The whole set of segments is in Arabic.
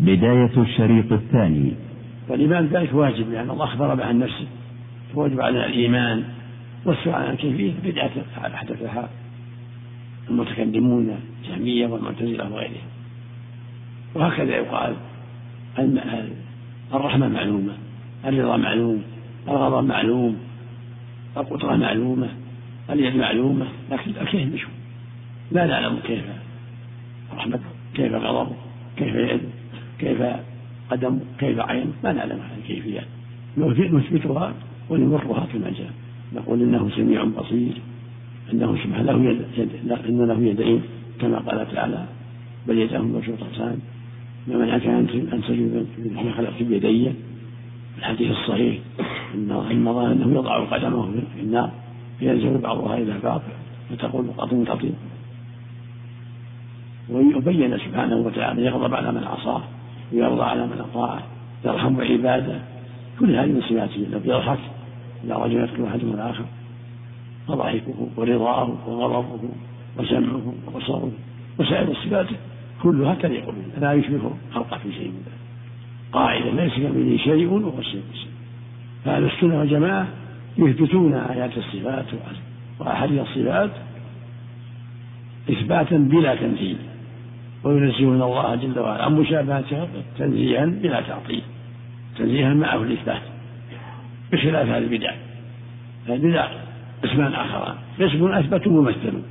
بداية الشريط الثاني. والإيمان ذلك واجب لأن الله أخبر به عن نفسه فوجب علينا الإيمان والسؤال عن كيفية بدعة أحدثها المتكلمون الجهمية والمعتزلة وغيرهم. وهكذا يقال الرحمة معلومة الرضا معلوم الغضب معلوم القدرة معلومة اليد معلومة لكن الكيف مشهور. لا نعلم كيف رحمته كيف غضبه كيف يده كيف قدم كيف عين ما نعلم عن الكيفيات. نثبتها ونمرها كما جاء نقول إنه سميع بصير إنه سبحانه له يد ان له يدين كما قال تعالى بل يداه مبسوطتان ما منعك أن تسجد لما خلقت بيدي. الحديث الصحيح ان الله إنه يضع قدمه في النار فينزل بعضها إلى بعض فتقول قطن قطن وبين سبحانه وتعالى يغضب على من عصاه. ويرضى على من اطاعه يرحم عباده كل هذه من صفاته لو يضحك إذا رجل يقتل أحدهم الآخر فضحكه ورضاه وغضبه وسمعه وبصره وسائر الصفات كلها تليق به لا يشبه خلقه في شيء من ذلك. قاعدة ليس كمثله شيء وهو الشيء فاهل السنة والجماعة يثبتون آيات الصفات وأحاديث الصفات إثباتا بلا تمثيل. وينزهون الله جل وعلا عن مشابهته تنزيها بلا تعطيل تنزيها معه الإثبات بخلاف هذه البدع. البدع قسمان آخران قسم أثبتوا ومثلوا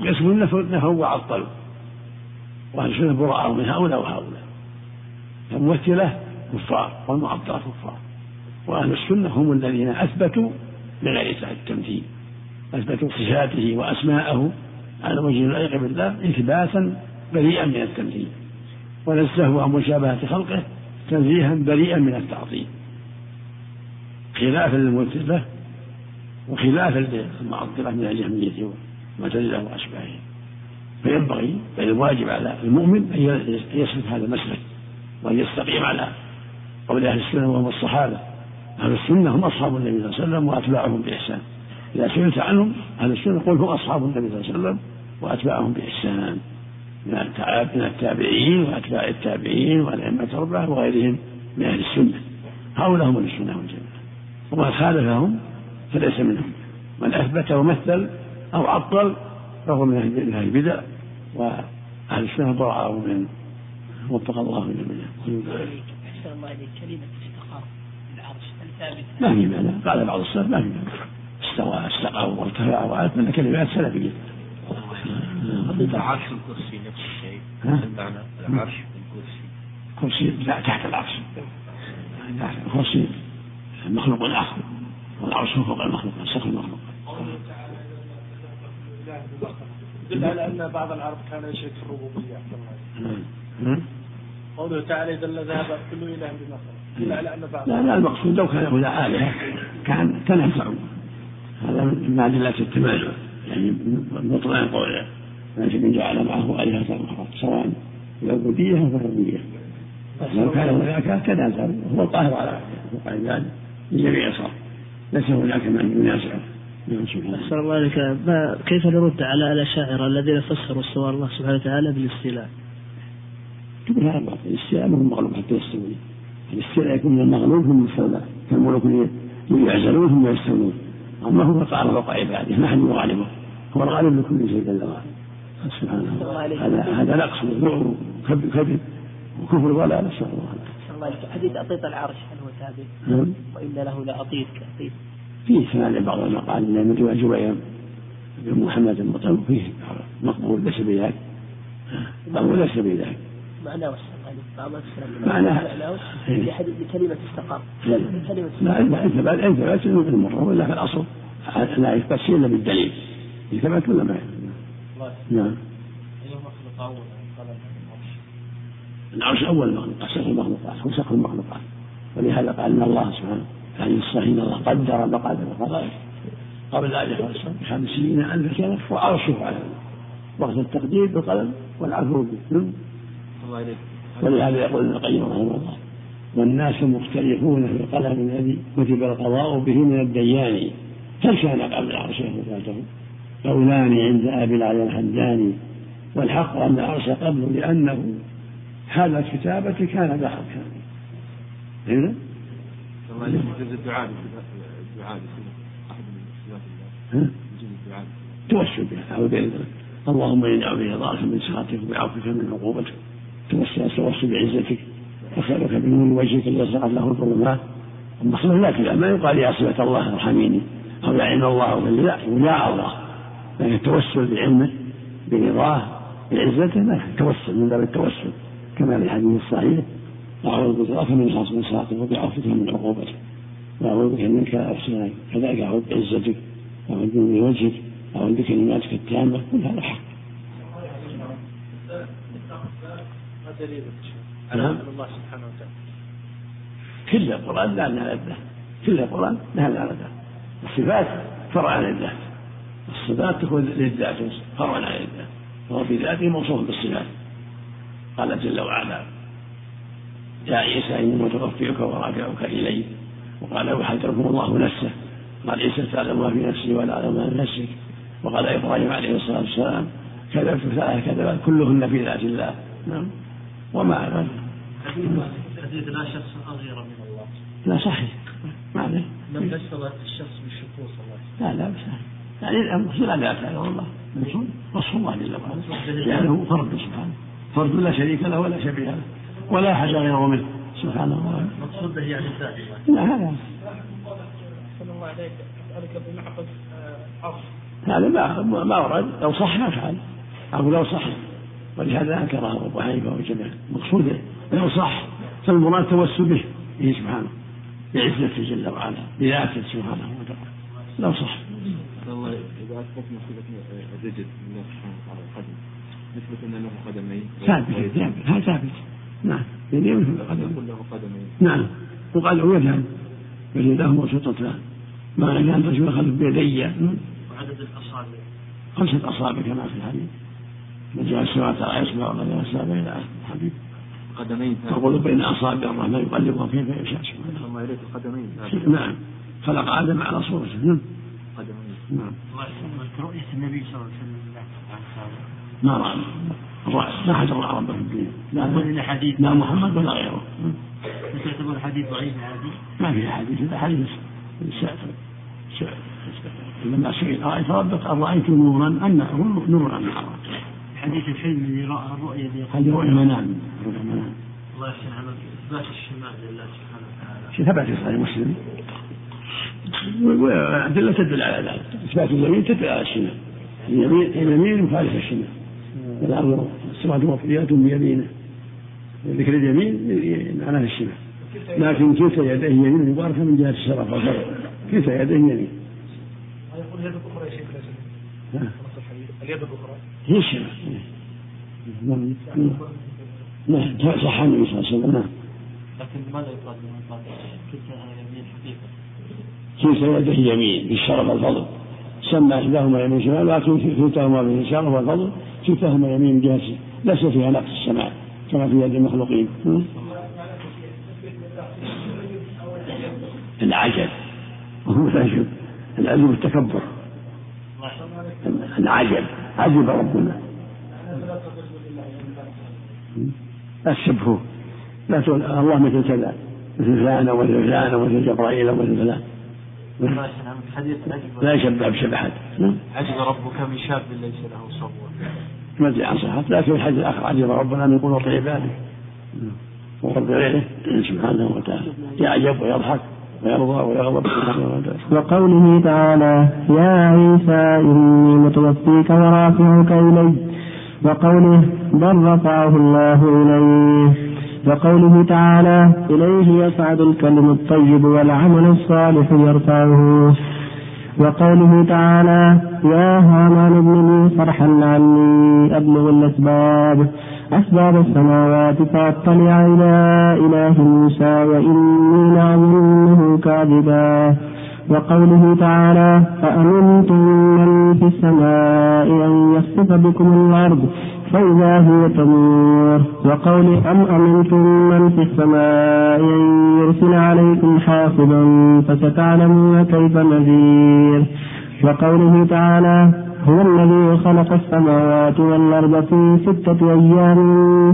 قسم نفوا وعطلوا وأهل السنة براء من هؤلاء وهؤلاء. الممثلة كفار والمعطلة كفار. وأهل السنة هم الذين أثبتوا بغير التمثيل أثبتوا صفاته وأسماءه على وجه اللائق بالله إثباتا بريئا من التمثيل ونزهه عن مشابهة خلقه تنزيها بريئا من التعطيل. خلافا للمبتدة وخلافا للمعطلة من الجهمية والمعتزلة وأشباههم فينبغي بل الواجب على المؤمن أن يسلك هذا المسلك وأن يستقيم على قول أهل السنة وهم الصحابة. أهل السنة هم أصحاب النبي صلى الله عليه وسلم وأتباعهم بإحسان. إذا سئلت عنهم أهل السنة قل هم أصحاب النبي صلى الله عليه وسلم وأتباعهم بإحسان. من التابعين وأتباع التابعين والأئمة الأربعة وغيرهم من أهل السنة. هؤلاء هم السنة والجماعة. ومن خالفهم فليس منهم. من أثبت ومثل أو عطل فهو من أهل البدع. وأهل السنة براء من وفق الله جميعا. أحسن؟ ما في معنى قال بعض السلف ما في معنى استوى استقى وارتفع وعاد من كلمات سلفية. العرش والكرسي نفس الشيء. المعنى العرش والكرسي كرسي؟ لا تحت العرش. الكرسي مخلوق آخر والعرش فوق المخلوق سقف المخلوق. يدل على أن بعض العرب كان يشرك في الربوبية قوله تعالى إذا لذهب كل إله بما يدل على أن بعض لا لا المقصود لو كان هؤلاء الهه كان تنازعوا. هذا من أدلة التماثل يعني بطلان قوله. من جعل معه آلهة أخرى سواء العبودية أو الربوبية. لو كان هناك تنازع هو القاهر على العباد لجميع الخلق ليس هناك من ينازعه أحسن الله عليك كيف نرد على الأشاعرة الذين فسروا استواء الله سبحانه وتعالى بالاستيلاء؟ تقول هذا الاستيلاء ما هو مغلوب حتى يستوي الاستيلاء يكون من المغلوب هم يستولى كالملوك يعزلون هم يستولون أما هو فقع فوق عباده ما حد يغالبه. هو الغالب لكل شيء جل وعلا. سبحان الله هذا هذا نقص وذعر وكذب وكفر ولا نسأل الله العافية حديث أعطيت العرش هل هو ثابت؟ نعم وإن له لأطيت كأطيت فيه سماع بعض المقال من جبير بن محمد المطلب فيه مقبول ليس بذاك مقبول ليس بذاك معناه معناه بكلمة استقام كلمة لا أنت بعد أنت بعد المرة ولا في الأصل لا يثبت إلا بالدليل يثبت ولا ما نعم. العرش. أول مخلوق سقف المخلوقات هو سقف المخلوقات. ولهذا قال إن الله سبحانه يعني الصحيح إن الله قدر مقادير الخلائق قبل أن يخلق بخمسين ألف سنة وعرشه على وقت التقدير بالقلم والعفو به ولهذا يقول ابن القيم رحمه الله والناس مختلفون في القلم الذي كتب القضاء به من الديان. هل كان قبل عرشه وفاته قولان عند أبي العلي الحداني والحق أن العرش قبله لأنه هذا كتابتي كان دهر كان. هنا الله يجوز الدعاء الدعاء أحد من صفات الله يجوز الدعاء توسل بها أعوذ بالله. اللهم إني أعوذ برضاك من سخطك وبعفوك من عقوبتك. توسل توسل بعزتك. أسألك بنور وجهك الذي سقط له الظلمات. المخلوق لا ما يقال يا صفة الله ارحميني أو يا علم الله أو لا يا الله. لكن التوسل بعلمه برضاه بعزته لا التوسل من باب التوسل كما في الحديث الصحيح أعوذ بك من من سخطك وبعفوك من عقوبتك وأعوذ بك منك أحسن كذلك أعوذ بعزتك أعوذ بوجهك أعوذ بكلماتك التامة كل هذا حق. نعم. الله سبحانه وتعالى كل القرآن لا الذات كل القرآن لا الذات الصفات فرع عن الذات. الصفات تكون للذات فرع عن الذات وهو في ذاته موصوف بالصفات. قال جل وعلا يا عيسى إني متوفيك ورافعك إلي. وقال يحذركم الله نفسه. قال عيسى تعلم ما في نفسي ولا أعلم ما في نفسك. وقال إبراهيم عليه الصلاة والسلام كذبت ثلاث كذبات كلهن في ذات الله. نعم. وما حديث لا شخص أصغر من الله لا صحيح. ما عليه. لم تشتغل الشخص بالشكور صلى الله عليه وسلم. لا لا بس يعني الامر لا له والله وصف الله. جل وعلا. لأنه فرد سبحانه. فرد لا شريك له ولا شبيه له. ولا أحد غيره منه. سبحانه وتعالى المقصود به يعني الذات لا هذا الله عليك. أسألك بمعقد آه، عرش هذا ما ما ورد لو صح ما فعل. أو لو صح. ولهذا أنكره أبو حنيفة وجميع المقصود لو صح فالمراد توسل به. به سبحانه. بعزته جل وعلا. بذاته سبحانه وتعالى. لو صح. اذا اثبتنا صفه الرجل لله سبحانه وتعالى القدم. نثبت ان له قدمين. ثابت ثابت. هذا ثابت. نعم القدم يكون له قدمين. نعم. وقال يدان فاليداه مبسوطتان ما كان الرجل خلف بيدي. وعدد الأصابع. خمسة أصابع كما في الحديث. من جاء السماء ترى يسمع ومن جاء السماء إلى آخر الحديث. قدمين تقول بين أصابع الرحمن يقلبها كيف يشاء سبحانه. الله إليك قدمين نعم. خلق آدم على صورته. نعم. الله يسلمك رؤية النبي صلى الله عليه وسلم. ما رأى الرأي ما حد رأى ربه في الدنيا لا إن حديث لا محمد ولا غيره. تعتبر حديث ضعيف هذه؟ ما في حديث. هذا حديث لما سئل أرأيت ربك أرأيت نورا؟ أنه نور أم حرام حديث الحلم اللي رأى الرؤيا اللي هذه رؤيا منام. رؤيا منام. الله يحسن عملك إثبات الشمال لله سبحانه وتعالى. شيء ثبت في صحيح مسلم. وأدلة تدل على ذلك. إثبات اليمين تدل على الشمال اليمين اليمين مخالف الشمال والأرض السماوات مطويات بيمينه. ذكر اليمين معناه الشمال لكن كلتا يديه يمين مباركة من جهة الشرف والفضل كلتا يديه يمين؟ يقول اليد الأخرى يا شيخ اليد الأخرى. هي الشمال نعم. نعم. صح النبي صلى الله عليه وسلم. نعم. لكن ماذا يقال لمن قال كلتا كلتا يديه يمين بالشرف والفضل. سمى إحداهما يمين شمال لكن كلتاهما بالشرف والفضل. كلتاهما يمين جهة ليس فيها نقص السماء كما في يد المخلوقين? العجب. وهو العجب. العجب التكبر. العجب. عجب ربنا. تشبهه لا تقول الله مثل كذا. مثل فلان أو مثل فلان أو مثل جبرائيل أو مثل فلان. حديث لا يشبه بشبه أحد. نعم. عجب ربك من شاب ليس له صبوة. ما أدري عن صحته لكن الحديث الآخر عجب ربنا من قنوط عباده. ورب غيره سبحانه وتعالى. يعجب ويضحك ويرضى ويغضب. وقوله تعالى يا عيسى إني متوفيك ورافعك إلي. وقوله بل رفعه الله إليه وقوله تعالى إليه يصعد الكلم الطيب والعمل الصالح يرفعه. وقوله تعالى يا هامان ابن لي صرحا لعلي أبلغ الأسباب. أسباب السماوات فأطلع إلى إله موسى وإني لأظنه كاذبا. وقوله تعالى أأمنتم من في السماء أن يخسف بكم الأرض فإذا هي تمور وقول أم أمنتم من في السماء أن يرسل عليكم حافظا فستعلمون كيف نذير. وقوله تعالى هو الذي خلق السماوات والأرض في ستة أيام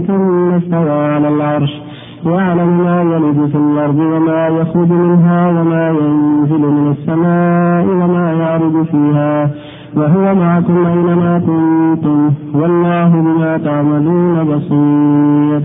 ثم استوى على العرش. يعلم ما يلد في الأرض وما يخرج منها وما ينزل من السماء وما يعرج فيها. وهو معكم أينما كنتم والله بما تعملون بصير.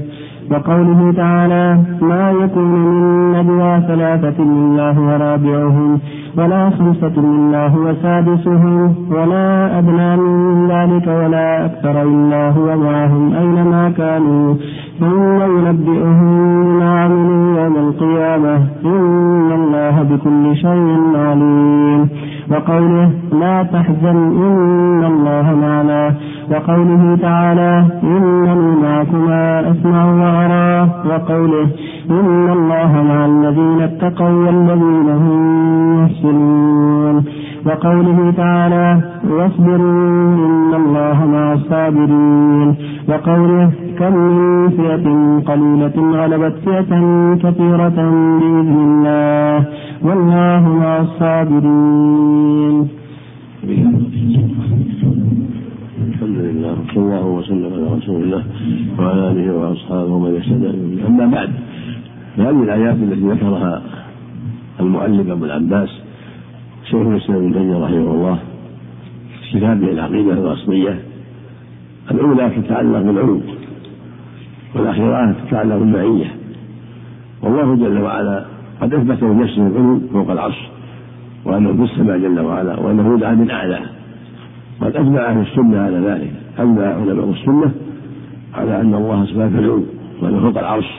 وقوله تعالى ما يكون من نجوى ثلاثة الله ورابعهم ولا خمسة إلا هو سادسهم ولا أدنى من ذلك ولا أكثر إلا هو معهم أينما كانوا ثم ينبئهم بما عملوا يوم القيامة إن الله بكل شيء عليم. وقوله لا تحزن إن الله معنا. وقوله تعالى إنني معكما أسمع وأرى. وقوله إن الله مع الذين اتقوا والذين هم محسنون. وقوله تعالى واصبروا إن الله مع الصابرين. وقوله كم من فئة قليلة غلبت فئة كثيرة بإذن الله. والله مع الصابرين. وصلى الله وسلم على رسول الله وعلى آله وأصحابه ومن اهتدى أما بعد فهذه الآيات التي ذكرها المؤلف أبو العباس شيخ الإسلام ابن تيمية رحمه الله في كتابه العقيدة الأصلية الأولى تتعلق بالعلو والأخيرات تتعلق بالمعية. والله جل وعلا قد أثبت لنفسه العلو فوق العرش وأنه في السماء جل وعلا وأنه يدعى من أعلى. قد أجمع أهل السنة على ذلك. اجمع علماء السنة على أن الله سبحانه في العلو وانه فوق العرش.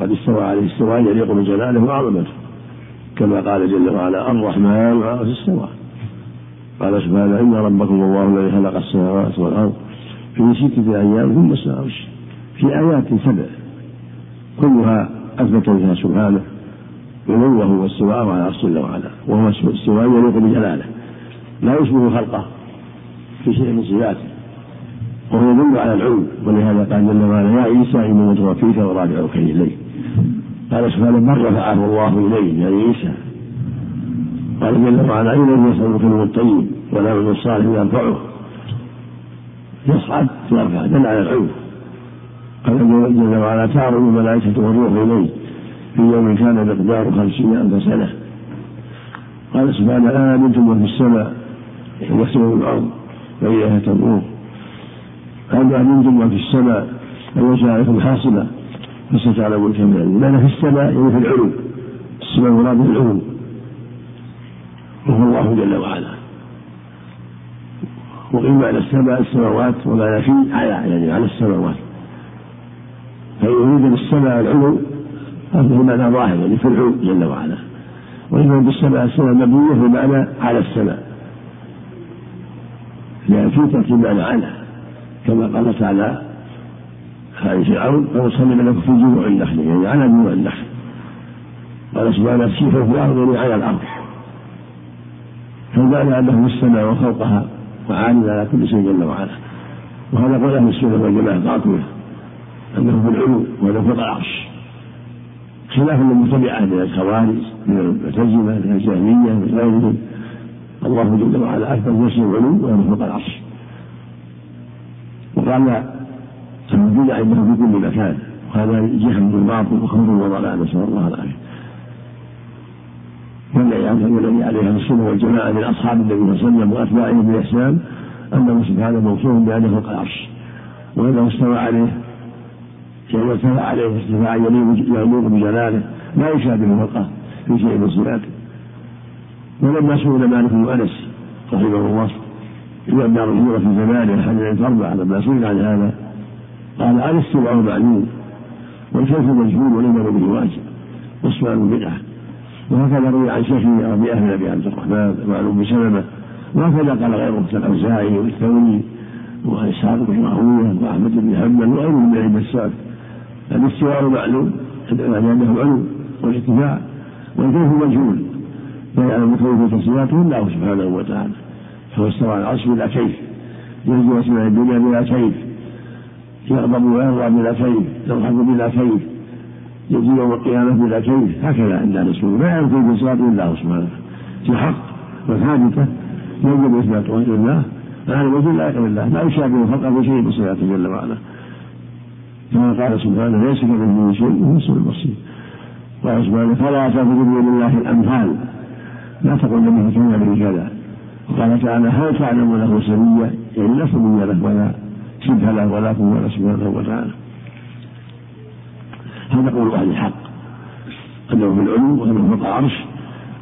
قد استوى عليه استواء يليق بجلاله وعظمته. كما قال جل وعلا الرحمن العرش استوى. قال سبحانه ان ربكم الله الذي خلق السماوات والارض في ستة أيام ثم استوى في آيات سبع كلها أثبت فيها سبحانه علوه واستواءه على العرش جل وعلا وهو استواء يليق بجلاله. لا يشبه خلقه. في شيء من صفاته. وهو يدل على العلو ولهذا قال جل وعلا يا عيسى إني متوفيك وراجعك اليه قال سبحانه من رفعه الله إليه يا عيسى. قال جل وعلا اين يصعد الكلم الطيب ولا من الصالح يرفعه. يصعد يرفع دل على العلو قال جل وعلا تعرض الملائكة والروح اليه في يوم كان مقداره خمسين الف سنة. قال سبحانه آمنتم من في السماء ويحسبه الأرض تنظرون أم أمنتم من في السماء أن يجعلكم حاصبا فستعلمون كم يعني لأن في السماء يعني في العلو. السماء مراد العلو وهو الله جل وعلا. وقيل معنى السماء السماوات ومعنى في. على يعني على السماوات. فإن يريد بالسماء العلو هذا معنى ظاهر يعني في العلو جل وعلا. وإذا بالسماء السماء مبنية بمعنى على السماء. لأن في تركيب معنى كما قال تعالى عن فرعون ويصلي لكم في جذوع النخل يعني على جذوع النخل. قال سبحانه سيفوا في الأرض يعني على الأرض. فالمعنى أنه في السماء وفوقها وعالم على كل شيء جل وعلا. وهذا قول أهل السنة والجماعة قاطبة أنه في العلو وأنه فوق العرش. خلاف المتبعة من الخوارج من المعتزلة من الجهمية من غيرهم. الله جل وعلا أثبت نفسه العلو وأنه فوق العرش وقال الموجود عنده في كل مكان. وهذا جهم بالباطل وخوف وضلال نسأل الله العافية. والذي عليه السنة والجماعة من أصحاب النبي صلى الله عليه وسلم وأتباعهم بإحسان أنه سبحانه موصوف بأنه فوق العرش. وأنه استوى عليه. استوى عليه استواء يليق بجلاله. لا يشابه خلقه في شيء من صفاته. ولما سئل مالك بن أنس رحمه الله. إمام دار الهجرة في زمانه الحديث أربعة لما سئل عن هذا. قال الاستواء معلوم؟ والكيف مجهول ولم به واجب والسؤال بدعة وهكذا روي عن شيخه ربيعة بن أبي عبد الرحمن معلوم بسببه وهكذا قال غيره كالأوزاعي والثوري وإسحاق بن راهويه وأحمد بن حنبل وغيرهم من أئمة السلف الاستواء معلوم؟ يعني أنه علو والارتفاع والكيف مجهول؟ لا كيف تصفياته إلا هو سبحانه وتعالى. فهو استوى على العرش بلا كيف يرجو أسماء الدنيا بلا كيف يغضب ويرضى بلا كيف يضحك بلا كيف يجي يوم القيامة بلا كيف هكذا عند أهل السنة. ما يعلم كيف صفاته إلا هو سبحانه في حق وثابتة. يجب إثبات غير الله. فهذا الوجه لا يقبل الله. لا يشابه خلقه في شيء بصفاته جل وعلا. كما قال سبحانه ليس كمثله شيء وهو السميع البصير. قال سبحانه فلا تضربوا لله الأمثال. لا تقل له كذا وقال تعالى هل تعلم له سميا يعني لا سمي له ولا شبه له ولا قوة سبحانه وتعالى. هذا قول أهل الحق. أنه في العلو وأنه فوق العرش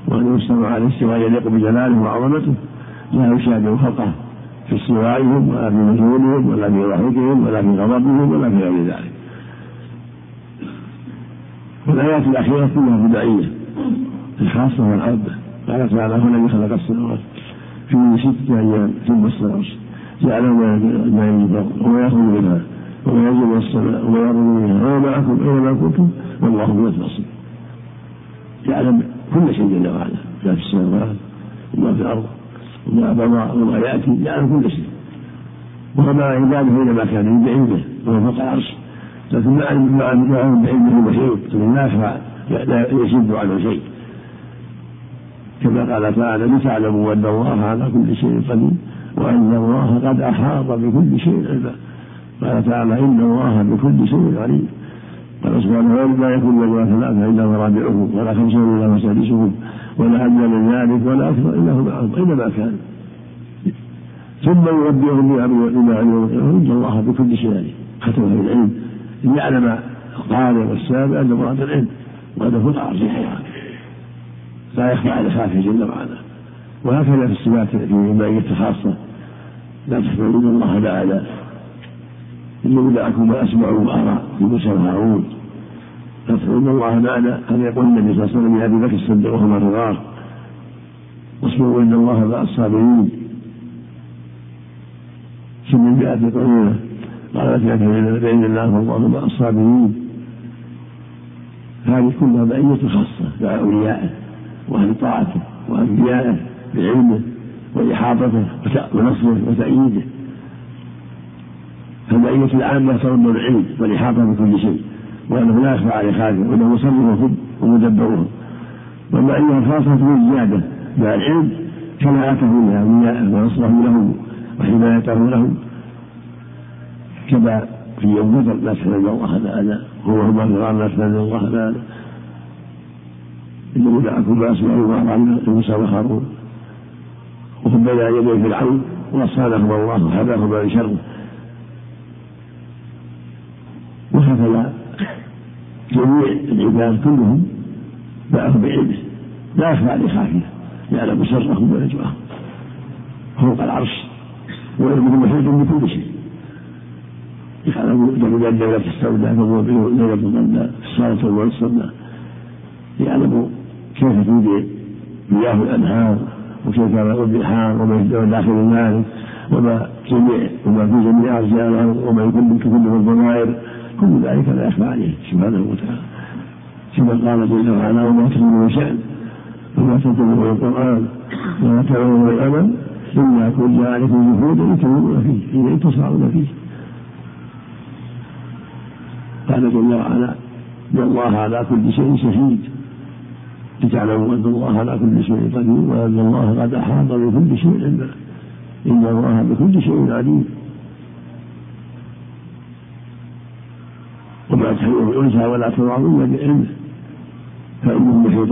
وأنه استوى على استواء يليق بجلاله وعظمته. لا يشابه خلقه في استوائهم ولا في نزولهم ولا في ضحكهم ولا في غضبهم ولا في غير ذلك. والآيات الأخيرة كلها بدعية الخاصة والعامة. قال تعالى هو خلق السماوات في ستة أيام ثم استوى جعل ما ينفق وما يخرج منها وما ينزل من السماء وما يخرج منها. وما معكم أينما كنتم والله هو البصير. يعلم كل شيء جل وعلا. ما في السماوات وما في الأرض وما مضى وما يأتي. يعلم كل شيء. وما عباده إلى ما كان بعلمه. وهو فوق العرش. لكن مع مع مع بعلمه محيط لا يخفى لا يشد عنه شيء. كما قال تعالى لتعلموا أن الله على كل شيء قدير وأن الله قد أحاط بكل شيء علما. قال تعالى إن الله بكل شيء عليم. قال سبحانه ما يكون ولا ثلاثة إلا هو رابعهم ولا خمسة إلا هو سادسهم ولا أدنى من ذلك ولا أكثر إلا هو معهم أينما كان. ثم ينبئهم بما علموا إن الله بكل شيء عليم. ختم في العلم. ليعلم القارئ والسامع أن مراد العلم. وهذا هو العرش لا يخفى على خافه جل وعلا. وهكذا في الصفات في المائية الخاصة لا تحملون الله تعالى إنه دعاكم وأسمع وأرى في موسى وهارون تدعون الله معنا أن يقول النبي صلى الله عليه وسلم لأبي بكر الصديق وهما الرغار واصبروا إن الله مع الصابرين. ثم بآية قوله قالت يا بين الله والله مع الصابرين. هذه كلها مئية خاصة مع أوليائه وأهل طاعته وأنبيائه بعلمه وإحاطته ونصره وتأييده. فالمئية العامة تضمن العلم والإحاطة بكل شيء وأنه لا يخفى عليه خافه وأنه مصرفهم ومدبرهم والمعية الخاصة من زيادة مع العلم كلاءته لأوليائه ونصره لهم وحمايته لهم كما في يوم بدر لا تحمل الله تعالى هو هو الغار لا تحمل الله تعالى إنه دعاكم فأسمعوا وأطعنا موسى وهارون وهم بين يدي فرعون وصانهم الله وهداهما بشره وهكذا جميع العباد كلهم معه بعلمه لا يخفى عليه خافيه يعلم سرهم ونجواهم فوق العرش وعلمه محيط بكل شيء يعلم جميع الليلة السوداء فهو ليلة الظلماء الصلاة والصلاة يعلم كيف تودي مياه الأنهار وكيف يرى البحار وما داخل ذلك وما جميع وما في جميع أرجاء الأرض وما يكون من كل الضمائر. كل ذلك لا يخفى عليه سبحانه وتعالى. كما قال جل وعلا وما من شأن وما من القرآن وما تعلم من الأمل إلا كنا عليكم جهودا لتمرون فيه حين تصعدون فيه. قال جل وعلا إن الله على كل شيء شهيد. لتعلموا أن الله على كل شيء قدير وأن الله قد أحاط بكل شيء علما إن الله بكل شيء عليم. وما تحمل الأنثى ولا تضع الا بعلمه فانه محيط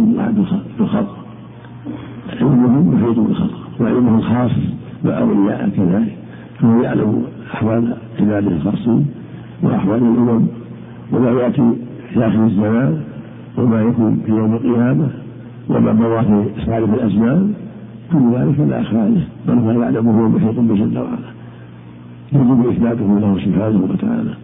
بالخلق. علمه محيط بالخلق. وعلمه الخاص بأولياء كذلك. فهو يعلم أحوال عباده الخاصين وأحوال الأمم. وما يأتي في آخر الزمان وما يكون في يوم القيامه وما مضى في صالح الازمان كل ذلك لا عليه بل هو يعلمه هو محيط بجل وعلا يجب اثباته له سبحانه وتعالى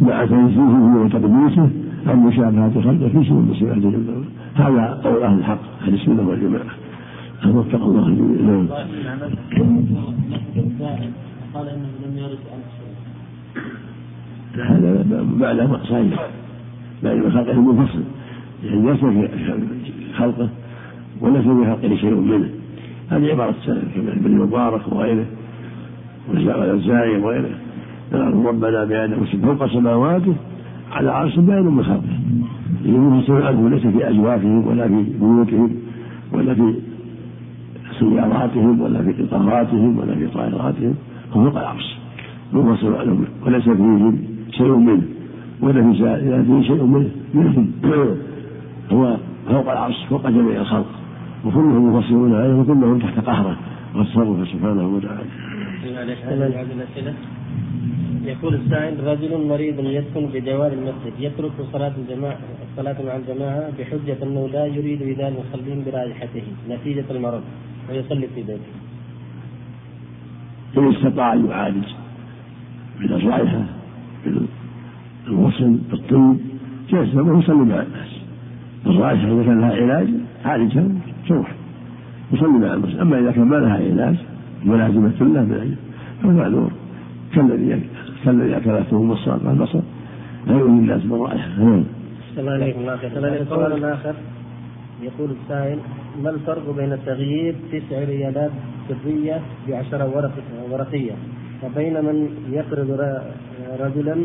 مع تنزيهه وتقديسه عن مشابهة خلقه في سوء بصيرته جل وعلا هذا قول أهل الحق أهل السنة والجماعة وفق الله نعم قال إنه لم يرد عن هذا بعد صحيح بعد خلقه منفصل يعني ليس في خلقه وليس في خلقه شيء منه. هذه عبارة السلف كما ابن المبارك وغيره. والزايد وغيره نعم ربنا بأنه فوق سماواته على عرش بين من خلقه. يقول عنه ليس في أجوافهم ولا في بيوتهم ولا في سياراتهم ولا في قطاراتهم ولا في طائراتهم. هم فوق العرش. منفصل عنهم وليس فيهم شيء منه. ولا في شيء منه. منهم هو فوق العرش فوق جميع الخلق وكلهم مفصلون عليه وكلهم تحت قهره وتصرفه سبحانه وتعالى. يقول السائل رجل مريض يسكن بجوار المسجد يترك صلاة الجماعة الصلاة مع الجماعة بحجة أنه لا يريد إيذاء المصلين برائحته نتيجة المرض ويصلي في بيته. إن استطاع أن يعالج من الرائحة الغسل بالطيب جاز له يصلي مع الناس الرائحة إذا كان لها علاج عالجها تروح. يصلي مع الناس أما إذا كان ما لها علاج ملازمة له فهو معذور. كالذي كالذي أكل ثوم الصلاة مع البصر لا يؤذي الناس بالرائحة نعم. الله عليكم. السؤال الآخر يقول السائل ما الفرق بين تغيير تسع ريالات فضية بعشرة ورقية؟ وبين من يقرض رجلا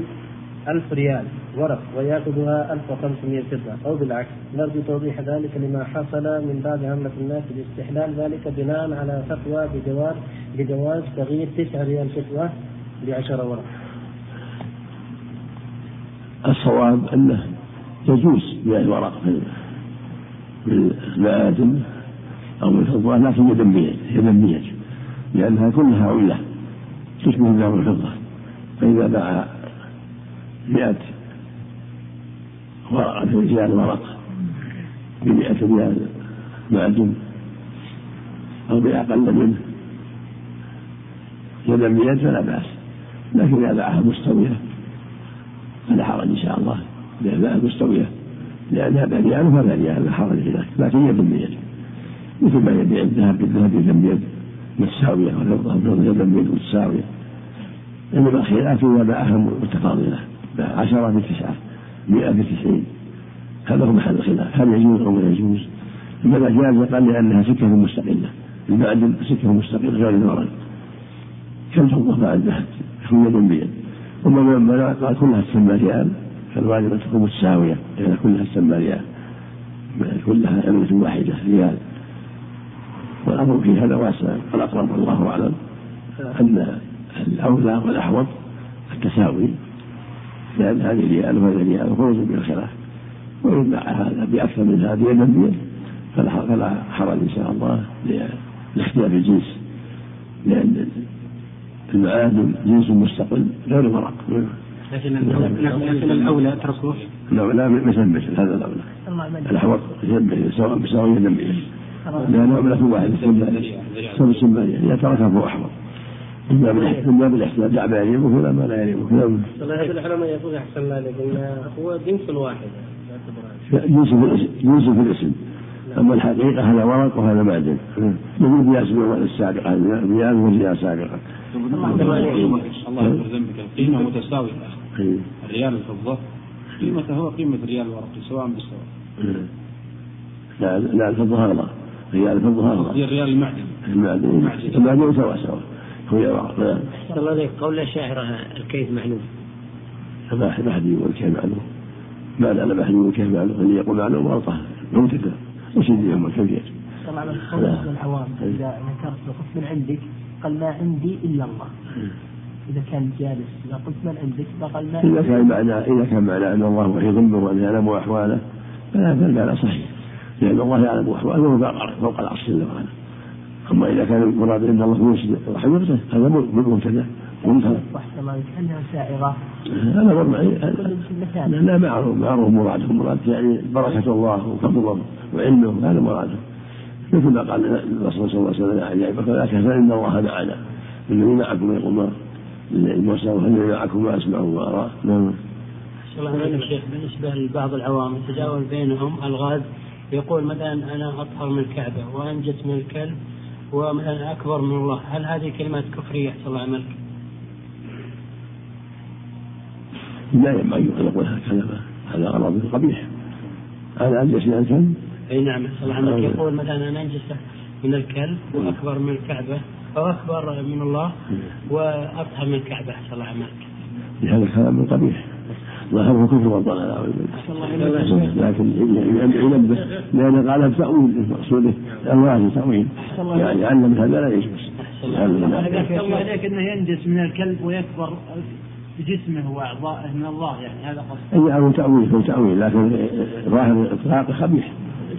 ألف ريال. ورق ويأخذها 1500 فضة. أو بالعكس نرجو توضيح ذلك لما حصل من بعض عامة الناس باستحلال ذلك بناء على فتوى بجواز بجواز تغيير 9 ريال فتوى بعشرة ورق. الصواب أنه يجوز بيع الورق في المآدن أو الفضة لكن يدا بيد لأنها كلها علة تشبه الذهب والفضة. فإذا باع مئة ورقة ريال ورق بمئة ريال معدن. أو بأقل منه. يدا بيد فلا بأس. لكن إذا باعها مستوية فلا حرج إن شاء الله. إذا باعها مستوية لأنها بريال فلا ريال لا حرج في ذلك لكن يد بيد. مثل ما يبيع الذهب بالذهب يدا بيد متساوية والفضة بالفضة يدا بيد متساوية. إنما الخلاف إذا باعها متفاضلة عشرة في مئة تسعين هذا هو محل الخلاف. هل يجوز أو لا يجوز؟ إنما جاز؟ قال لأنها سكة مستقلة. المعدن سكة مستقلة غير الورق كالفضة مع الذهب يكون يد بيد. ومن من قال كلها تسمى ريال. فالواجب أن تكون متساوية لأن كلها تسمى ريال. كلها علمة واحدة ريال. والأمر في هذا واسع. والأقرب والله أعلم أن الأولى والأحوط التساوي لأن هذه ريال وهذه ريال وخروج من الخلاف وإن باع هذا بأكثر من هذه يدا بيد فلا حرج إن شاء الله لاختلاف الجنس لأن المعادن جنس مستقل غير ورق لكن لكن الأولى تركه الأولى مثل مثل هذا الأولى الأحوط سواء بسواء يدا بيد لأن عملة واحدة سبب سمانية إذا تركها فهو أحوط من باب الاحسان دع ما يليمك ولا ما لا يليمك نعم. هذا العلماء يقول احسن الله عليكم هو جنس واحد جنس في الاسم جنس في الاسم اما الحقيقة هذا ورق وهذا معدن مثل بياس الاموال السابقه بياس وزياء سابقه الله يغفر ذنبك القيمه متساويه الريال الفضه قيمته هو قيمه الريال الورقي سواء بسواء لا لا الفضه اغلى ريال الفضه اغلى الريال المعدن المعدن المعدن سوا سوا. نعم. الله عليك قول الشاعر الكيف معلوم ما ما حد يقول الكيف معلوم. ما لا ما حد يقول الكيف معلوم. اللي يقول معلوم غلطه مو تقدر وش اللي يوم الكيفية طبعا قول العوام إذا ذكرت قلت من عندك قال ما عندي إلا الله. إذا كان جالس إذا قلت من عندك فقال ما إذا كان معنى إذا كان معنى أن الله محيط به وان يعلم أحواله فلا فالمعنى صحيح. لأن الله يعلم أحواله وهو فوق العرش جل وعلا. اما إذا كان المراد إن الله يوسد رحمته هذا مبتدا منكر كانها سائغه هذا مرمى لا معروف معروف مراده مراد يعني بركة الله وفضله وعلمه هذا مراده مثل ما قال الرسول صلى الله عليه وسلم عن ابي بكر فان الله معنا. الذي معكم يقول ما الذي معكم ما اسمع وأرى. نعم. بالنسبة لبعض العوام يتجاوز بينهم الغاز يقول مثلا أنا أطهر من الكعبة وأنجت من الكلب ومثلا أكبر من الله. هل هذه كلمات كفرية؟ أحسن الله عملك؟ لا ينبغي أن يقول هكذا هذا غرض قبيح. هذا أنجس من الكلب. أي نعم أحسن الله عملك يقول مثلا أنا أنجس من الكلب وأكبر من الكعبة أو أكبر من الله وأطهر من الكعبة. أحسن الله عملك هذا الكلام قبيح ظاهره كفر وضلال أحسن الله عملك لكن ينبه لأن قالها بتأويل مقصوده الواجب تأويل يعني علم هذا لا يجوز عليك إنه ينجس من الكلب ويكبر بجسمه واعضائه من الله يعني هذا قصد. اي هو تأويل هو تأويل لكن ظاهر الاطلاق خبيث.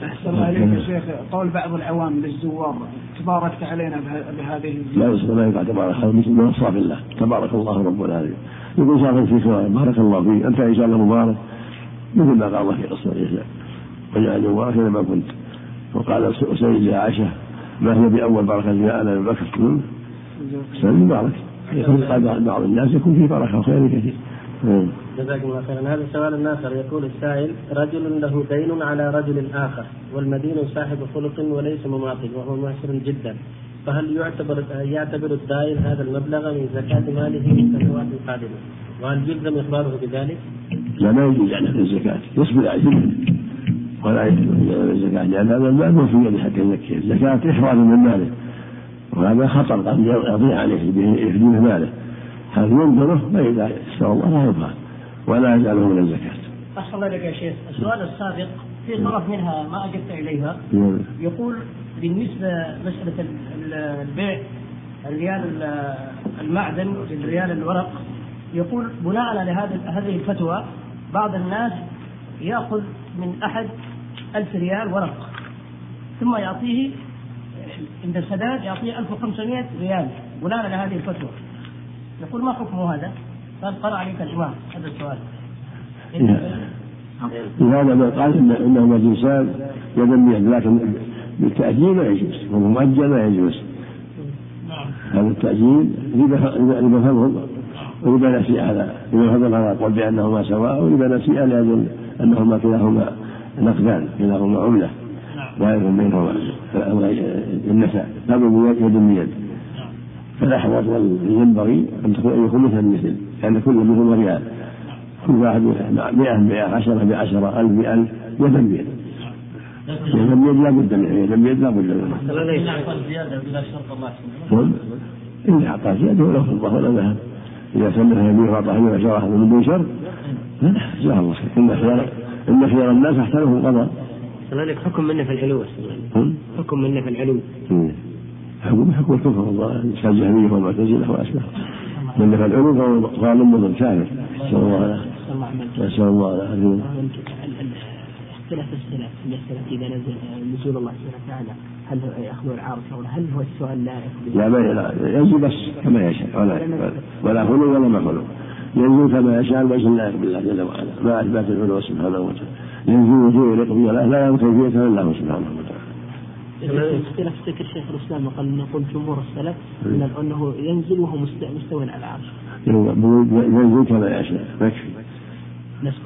أحسن الله عليك يا شيخ. قول بعض العوام للزوار تباركت علينا بهذه لا يصدق لا يقع تبارك الله مثل ما وصى بالله تبارك الله رب العالمين. يقول صار في خير بارك الله فيك. أنت إن شاء الله مبارك. مثل ما قال الله في قصة عيسى وجعل مبارك ما كنت. وقال سيد عائشه ما هي بأول بركة جاء ابي بكر؟ سيد مبارك بعض الناس يكون فيه بركة وخير كثير جزاكم الله خيرا. هذا سؤال آخر. يقول السائل رجل له دين على رجل آخر والمدين صاحب خلق وليس مماطل وهو معسر جدا. فهل يعتبر يعتبر الدائن هذا المبلغ من زكاة ماله في السنوات القادمة؟ وهل يلزم إخباره بذلك؟ لا ما يجوز عليه الزكاة. يصبر عليه ولا الزكاة لأن هذا المال ما في يده حتى يزكيه الزكاة إحراز من ماله. وهذا خطر قد يضيع عليه يفديه ماله. هذا ينظره؟ فإذا استوى الله لا يبغى ولا يجعله من الزكاة. أحسن الله لك يا شيخ، السؤال السابق في طرف منها ما أجبت إليها نعم. يقول بالنسبة مسألة البيع الريال المعدن بالريال الورق يقول بناء على هذه هذه الفتوى بعض الناس يأخذ من أحد ألف ريال ورق ثم يعطيه عند السداد يعطيه 1500 ريال بناء على هذه الفتوى يقول ما حكم هذا؟ قال قرأ عليك الإمام هذا السؤال. لهذا ما قال إنه مجلسان يدا بيد لكن بالتأجيل ما يجوز والمؤجل ما يجوز. هذا التأجيل ربا فضل وربا نسيء على ربا فضل على قول بأنهما سواء وربا نسيء لأجل أنهما كلاهما نقدان كلاهما عملة. لا يكون بينهما النساء فضل يد بيد. فالأحوط ينبغي أن يكون مثل مثل لأن كل منهما ريال كل واحد مئة مئة عشرة بعشرة ألف بألف يدا بيد يدا بيد لا بد منه يدا بيد لا بد منه إن أعطى زيادة بلا شرط الله إن أعطى زيادة ولو فضة ولا ذهب. إذا سمح يمين وأعطاه يمين وشرح من دون شر جزاه الله خير. إن خيار إن خيار الناس أحسنهم القضاء كذلك حكم منه في العلو حكم منه في العلو. حكم حكم الكفر الله الجهمية والمعتزلة وأشباههم من نفى العلو فهو ظالم مضل كافر نسأل الله العافية. نسأل الله العافية. اختلاف السلف المسألة إذا نزل نزول الله سبحانه وتعالى هل هو يأخذ العرش أو هل هو السؤال لا لا ما لا ينزل بس كما يشاء ولا ولا خلو ولا ما خلو. ينزل كما يشاء ليس لا بالله جل وعلا ما أثبت العلو سبحانه وتعالى ينزل وجوه يليق به لا يمكن كيفية إلا هو سبحانه وتعالى. اختلاف فكر شيخ الإسلام وقال نقول جمهور السلف أنه ينزل وهو مستوى على العرش. ينزل كما يشاء يكفي.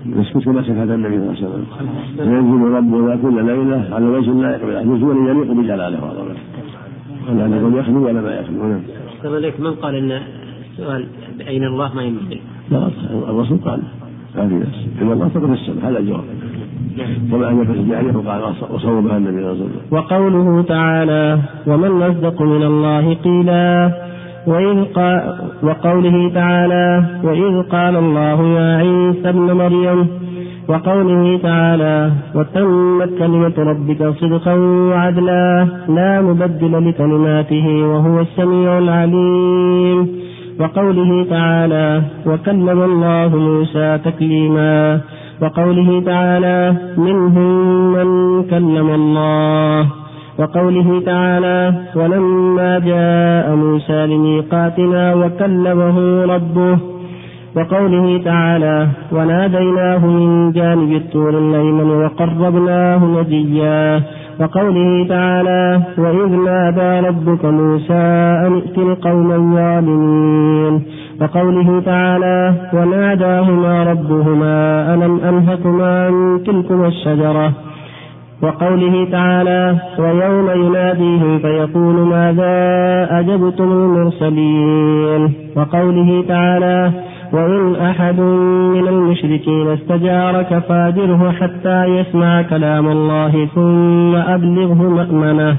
نسكت كما سكت النبي صلى الله عليه وسلم ينزل ربنا كل ليله على وجه لا يقبل نزولا يليق بجلاله وعظمته. ولا نقول يخلو ولا ما يخلو نعم. كذلك من قال إن السؤال بأين الله ما ينبغي؟ لا الرسول قال ما في نفس إن الله فقد السمع هذا الجواب. كما أن في وقال وصوبها النبي صلى الله عليه وسلم وقوله تعالى ومن أصدق من الله قيلا وإذ قال وقوله تعالى وإذ قال الله يا عيسى ابن مريم وقوله تعالى وتمت كلمة ربك صدقا وعدلا لا مبدل لكلماته وهو السميع العليم وقوله تعالى وكلم الله موسى تكليما وقوله تعالى منهم من كلم الله. وقوله تعالى ولما جاء موسى لميقاتنا وكلمه ربه. وقوله تعالى وناديناه من جانب الطور الأيمن وقربناه نجيا. وقوله تعالى وإذ نادى ربك موسى أن ائت القوم الظالمين وقوله تعالى وناداهما ربهما ألم أنهكما عن تلكما الشجرة وقوله تعالى ويوم يناديهم فيقول ماذا أجبتم المرسلين وقوله تعالى وإن أحد من المشركين استجارك فاجره حتى يسمع كلام الله ثم أبلغه مأمنة.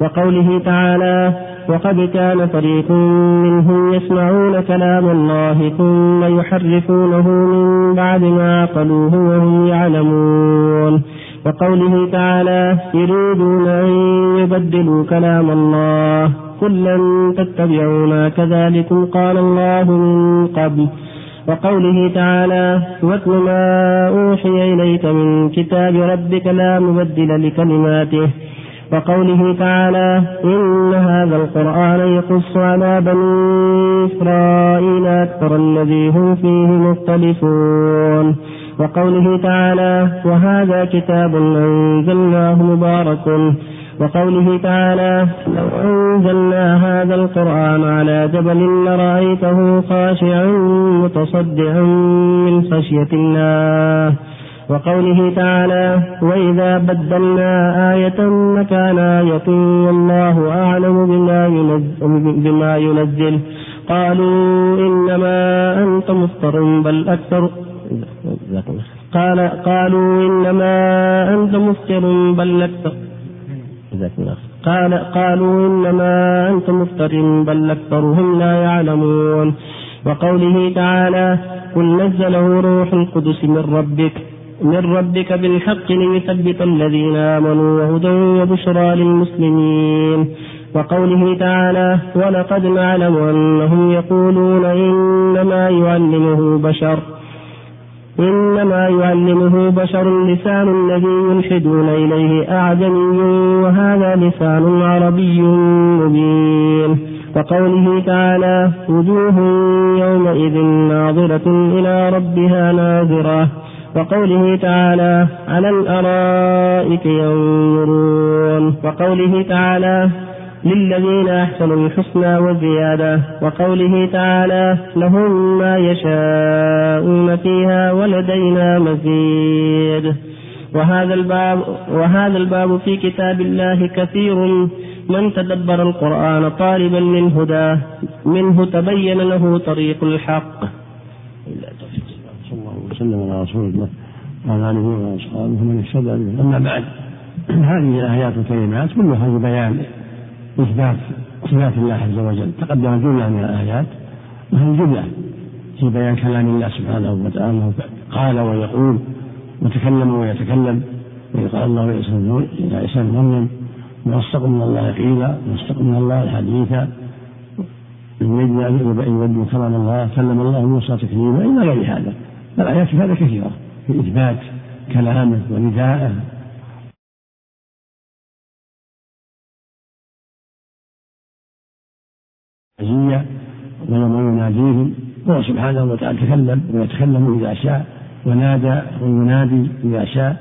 وقوله تعالى وقد كان فريق منهم يسمعون كلام الله ثم يحرفونه من بعد ما عقلوه وهم يعلمون. وقوله تعالى يريدون أن يبدلوا كلام الله قل لن تتبعونا كذلكم قال الله من قبل. وقوله تعالى واتل ما أوحي إليك من كتاب ربك لا مبدل لكلماته. وقوله تعالى إن هذا القرآن يقص على بني إسرائيل أكثر الذي هم فيه مختلفون. وقوله تعالى وهذا كتاب أنزلناه مبارك وقوله تعالى لو أنزلنا هذا القرآن على جبل لرأيته خاشعا متصدعا من خشية الله وقوله تعالى وإذا بدلنا آية مكان آية والله أعلم بما ينزل, بما ينزل. قالوا إنما أنت مفتر بل أكثر قال قالوا إنما أنت مفتر بل أكثر قال قالوا إنما أنت مفتر بل أكثرهم لا يعلمون. وقوله تعالى قل نزله روح القدس من ربك من ربك بالحق ليثبت الذين آمنوا وهدى وبشرى للمسلمين. وقوله تعالى ولقد نعلم أنهم يقولون إنما يعلمه بشر. إنما يعلمه بشر لسان الذي يلحدون إليه أعجمي وهذا لسان عربي مبين. وقوله تعالى وجوه يومئذ ناظرة إلى ربها ناظرة. وقوله تعالى على الأرائك ينظرون. وقوله تعالى للذين أحسنوا الحسنى وزيادة وقوله تعالى لهم ما يشاءون فيها ولدينا مزيد. وهذا الباب وهذا الباب في كتاب الله كثير. من تدبر القرآن طالبا للهدى منه تبين له طريق الحق. صلى الله وسلم على رسول الله وعلى آله وأصحابه ومن اهتدى به. أما بعد هذه الآيات الكريمات كلها بيان إثبات صفات الله عز وجل. تقدم جملة من الآيات وهي جملة في بيان كلام الله سبحانه وتعالى. قال ويقول وتكلم ويتكلم. وإذ قال الله إلى عيسى بن مريم واصدق من الله قيلا واصدق من الله حديثا. يبدو كلام الله كلم الله موسى تكليما إلى غير هذا. الآيات في هذا كثيرة في إثبات كلامه ونداءه عزية ويوم يناديهم هو سبحانه وتعالى تكلم ويتكلم إذا شاء ونادى وينادي إذا شاء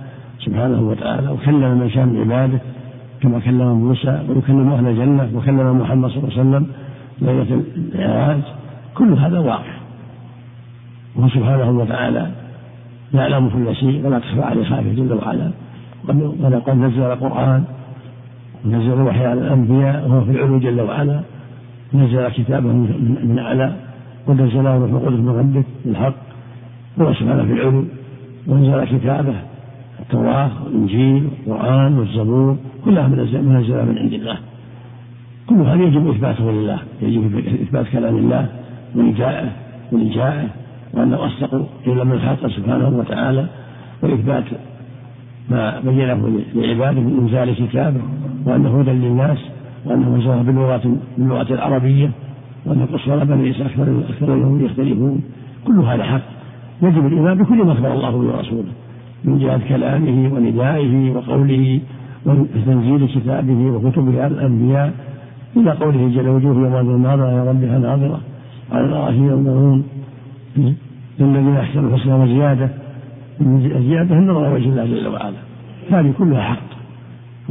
سبحانه وتعالى وكلم من شاء من عباده كما كلم موسى ويكلم أهل الجنة وكلم محمد صلى الله عليه وسلم ليلة المعراج كل هذا واقع. وهو سبحانه وتعالى يعلم كل شيء ولا تخفى عليه خافية جل وعلا ولقد نزل القرآن ونزل الوحي على الأنبياء وهو في العلو جل وعلا. نزل كتابه من أعلى ونزله روح القدس من ربك بالحق هو سبحانه في العلو ونزل كتابه التوراة والإنجيل والقرآن والزبور كلها منزلة من عند الله. كل هذا يجب إثباته لله يجب إثبات كلام الله وإجاءه وإجاءه وأنه أصدق إلا من الحق سبحانه وتعالى وإثبات ما بينه لعباده من إنزال كتابه وأنه هدى للناس وأنه أنزلها باللغة باللغة العربية وأن بني إسرائيل أكثر أكثر اليهود يختلفون. كل هذا حق. يجب الإيمان بكل ما أخبر الله ورسوله من جهة كلامه وندائه وقوله وتنزيل كتابه وكتبه على الأنبياء إلى قوله جل وجوه يوم ناظرة يا ربها ناظرة. على الأرائك ينظرون. للذين أحسنوا الحسنى وزيادة. الزيادة النظر وجه الله جل وعلا هذه كلها حق.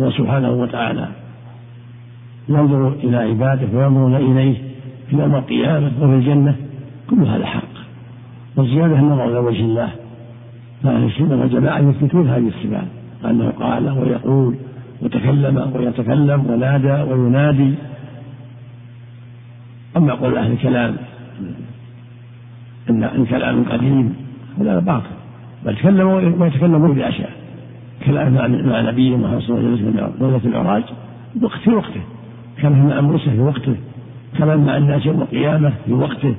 هو سبحانه وتعالى. ينظر إلى عباده وينظرون إليه في يوم القيامة وفي الجنة كل هذا حق. والزيادة النظر إلى وجه الله. فأهل السنة والجماعة يثبتون هذه الصفات. أنه قال ويقول وتكلم ويتكلم ونادى وينادي. أما قول أهل الكلام إن الكلام قديم هذا باطل. بل تكلم ويتكلمون بأشياء كلام مع نبيه محمد صلى الله عليه وسلم ليلة العراج في وقته. كلام مع موسى في وقته كلام مع الناس يوم القيامة في وقته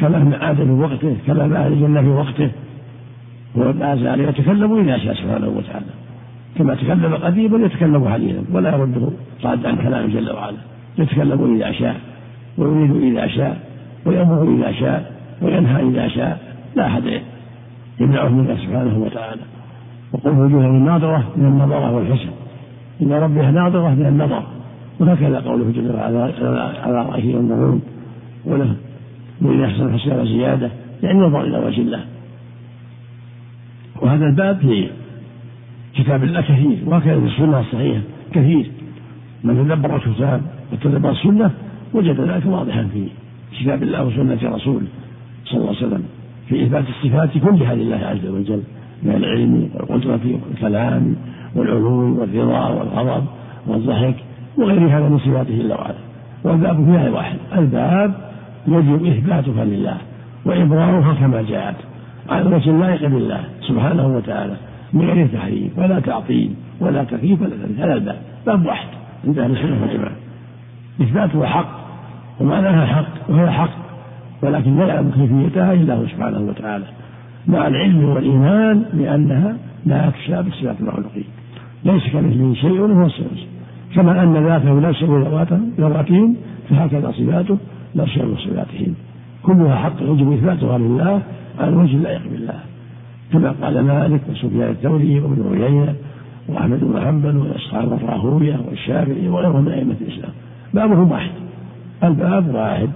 كلام مع آدم في وقته كلام مع أهل الجنة في وقته. وما زال يتكلم إذا شاء سبحانه وتعالى. كما تكلم قديما يتكلم حديثا ولا يرده صاد عن كلامه جل وعلا. يتكلم إذا شاء ويريد إذا شاء ويأمر إذا شاء وينهى إذا شاء. لا أحد يمنعه منه سبحانه وتعالى. وقل وجوههم ناظرة من النظرة والحسن. إن ربها ناظرة من النظر. وهكذا قوله جل وعلا على رأيه ينظرون وله وإذا أحسن الحسنى زيادة يعني نظر إلى وجه الله. وهذا الباب في كتاب الله كثير وهكذا في السنة الصحيحة كثير. من تدبر الكتاب وتدبر السنة وجد ذلك واضحا في كتاب الله وسنة رسوله صلى الله عليه وسلم في إثبات الصفات كلها لله عز وجل من العلم والقدرة والكلام والعلوم والرضا والغضب والضحك. وغير هذا من صفاته جل وعلا والباب فيها واحد. الباب يجب إثباتها لله وإبرارها كما جاءت على وجه اللائق بالله سبحانه وتعالى من غير تحريف ولا تعطيل ولا تكييف ولا تكييف. هذا الباب. باب واحد. عند أهل السنة والجماعة إثباتها حق ومعناها حق وهي حق ولكن لا يعلم كيفيتها إلا هو سبحانه وتعالى مع العلم والإيمان بأنها لا تشابه صفات المخلوقين. ليس كمثله شيء وهو السمس كما أن ذاته لا تشابه ذواتهم فهكذا صفاته لا تشابه صفاتهم. كلها حق يجب إثباتها لله على وجه اللائق بالله. كما قال مالك وسفيان الثوري وابن عيينة وأحمد بن حنبل وأصحاب الراهوية والشافعي وغيرهم من أئمة الإسلام. بابهم واحد. الباب واحد.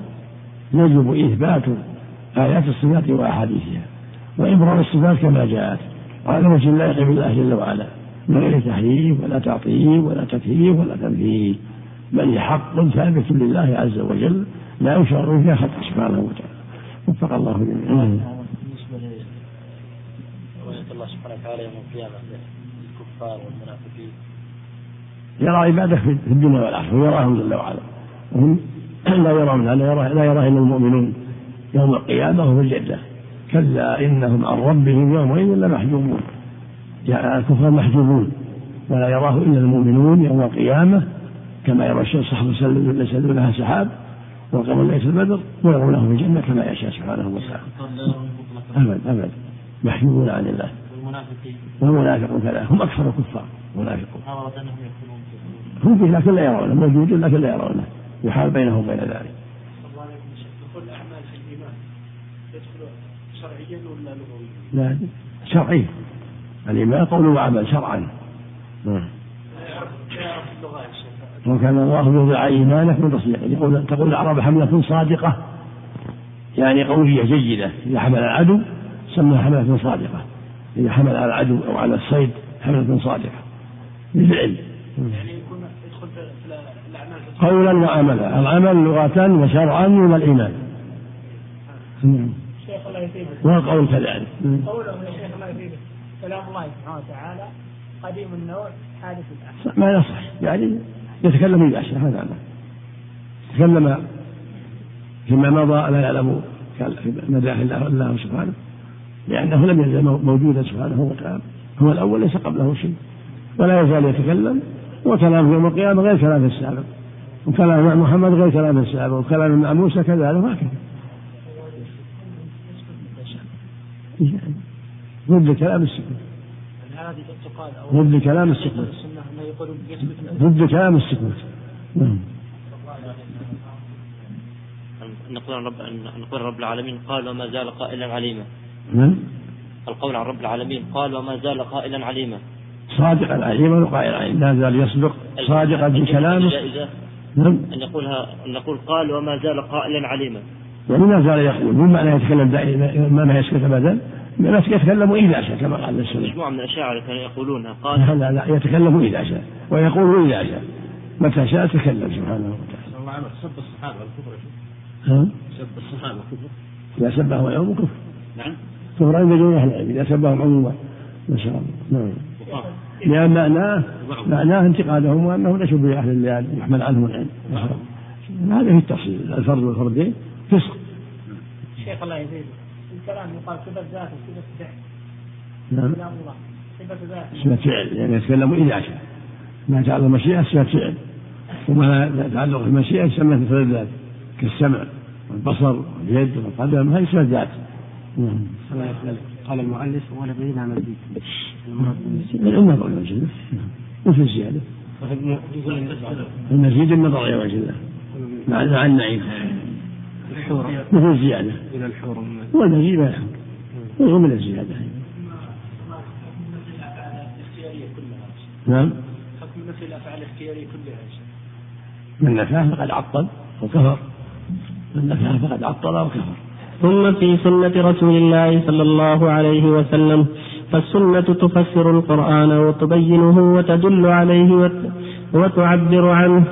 يجب إثبات آيات الصفات وأحاديثها. وإبرار الصفات كما جاءت على وجه اللائق بالله جل وعلا. من غير تحريف ولا تعطيل ولا تكييف ولا تمثيل بل هي حق ثابت لله عز وجل لا يشعر فيها خطأ سبحانه وتعالى. وفق الله جميعا. بالنسبة لرؤية الله سبحانه وتعالى يوم القيامة للكفار والمنافقين. يرى عباده في الدنيا والآخرة ويراهم جل وعلا. وهم لا يرون لا يرى لا يرى إلا المؤمنون يوم القيامة وفي الجنة. كلا إنهم عن ربهم يومئذ لمحجوبون. الكفار محجوبون ولا يراه إلا المؤمنون يوم القيامة كما يرى الشمس يسلونها سحاب والقمر ليس البدر ويرونه في الجنة كما يشاء سبحانه وتعالى. أبد أبد. محجوبون عن الله. والمنافقون كذلك هم أكثر الكفار منافقون. هم فيه لكن لا يرونه موجودون لكن لا يرونه. يحال بينهم وبين ذلك. شرعيا؟ لا شرعي الإيمان قول وعمل شرعا. نعم. وكان الله يوضع إيمانك من تصديق. يقول تقول الأعراب حملة صادقة. يعني قوية جيدة. إذا حمل العدو سمى حملة صادقة. إذا حمل على العدو أو على الصيد حملة صادقة. بالفعل يعني يكون يدخل في الأعمال. قولا وعملا. العمل لغة وشرعا من الإيمان. شيخ الله يثيبك والقول كذلك قوله يا شيخ الله يثيبك كلام الله سبحانه وتعالى قديم النوع حادث الأحد ما يصح. يعني يتكلم شاء هذا معنى تكلم فيما مضى لا يعلم مداح الله الله سبحانه لأنه لم يزل موجودا سبحانه وتعالى. هو الأول ليس قبله شيء. ولا يزال يتكلم. وكلامه يوم القيامة غير كلام السابق. وكلام مع محمد غير كلام السابق. وكلام مع موسى كذلك وهكذا. ضد كلام السكوت ضد كلام السكوت ضد كلام السكوت نعم. نقول عن رب نقول رب العالمين قال وما زال قائلا عليما. نعم. القول عن رب العالمين قال وما زال قائلا عليما. صادقا عليما. وقائلا لا زال يصدق صادقا في كلامه جائزة نعم. أن يقولها أن نقول قال وما زال قائلا عليما. يعني ما زال يقول. مو معنى يتكلم دائما ما ما يسكت ابدا. الناس يتكلم اذا شاء كما قال السنة مجموعة من الأشاعرة كانوا يقولونها. قال لا لا لا يتكلم اذا شاء ويقول اذا شاء متى شاء تكلم سبحانه وتعالى. الله سب الصحابة الكفر ها؟ سب الصحابة كفر إذا سبهم يوم كفر. نعم. كفر عند جميع أهل العلم. إذا سبهم عموما ما شاء الله. نعم. لأن معناه معناه انتقادهم وأنه ليسوا بأهل الليالي يحمل عنهم العلم. ما شاء الله هذا في التفصيل الفرد والفردين فسق. شيخ الله يزيد. الكلام يقال صفة ذات وصفة فعل. نعم. صفة ذات. صفة فعل يعني يتكلم إذا شاء ما يتعلق المشيئة صفة فعل. وما لا يتعلق بالمشيئة يسمى صفة ذات كالسمع والبصر واليد والقدم هذه صفة ذات. نعم. قال المؤلف ولدينا مزيد النظر إلى وجه الله مثل الزيادة. المزيد. النظر إلى وجه الله. مع مع النعيم مثل الزيادة. إلى الحور هو المزيد ما يحكم هو من الزيادة. نعم. حكم نفي الافعال الاختياريه كلها من نفاه فقد عطل وكفر. من نفاه فقد عطل وكفر. ثم في سنة رسول الله صلى الله عليه وسلم فالسنة تفسر القرآن وتبينه وتدل عليه وت- وتعبر عنه.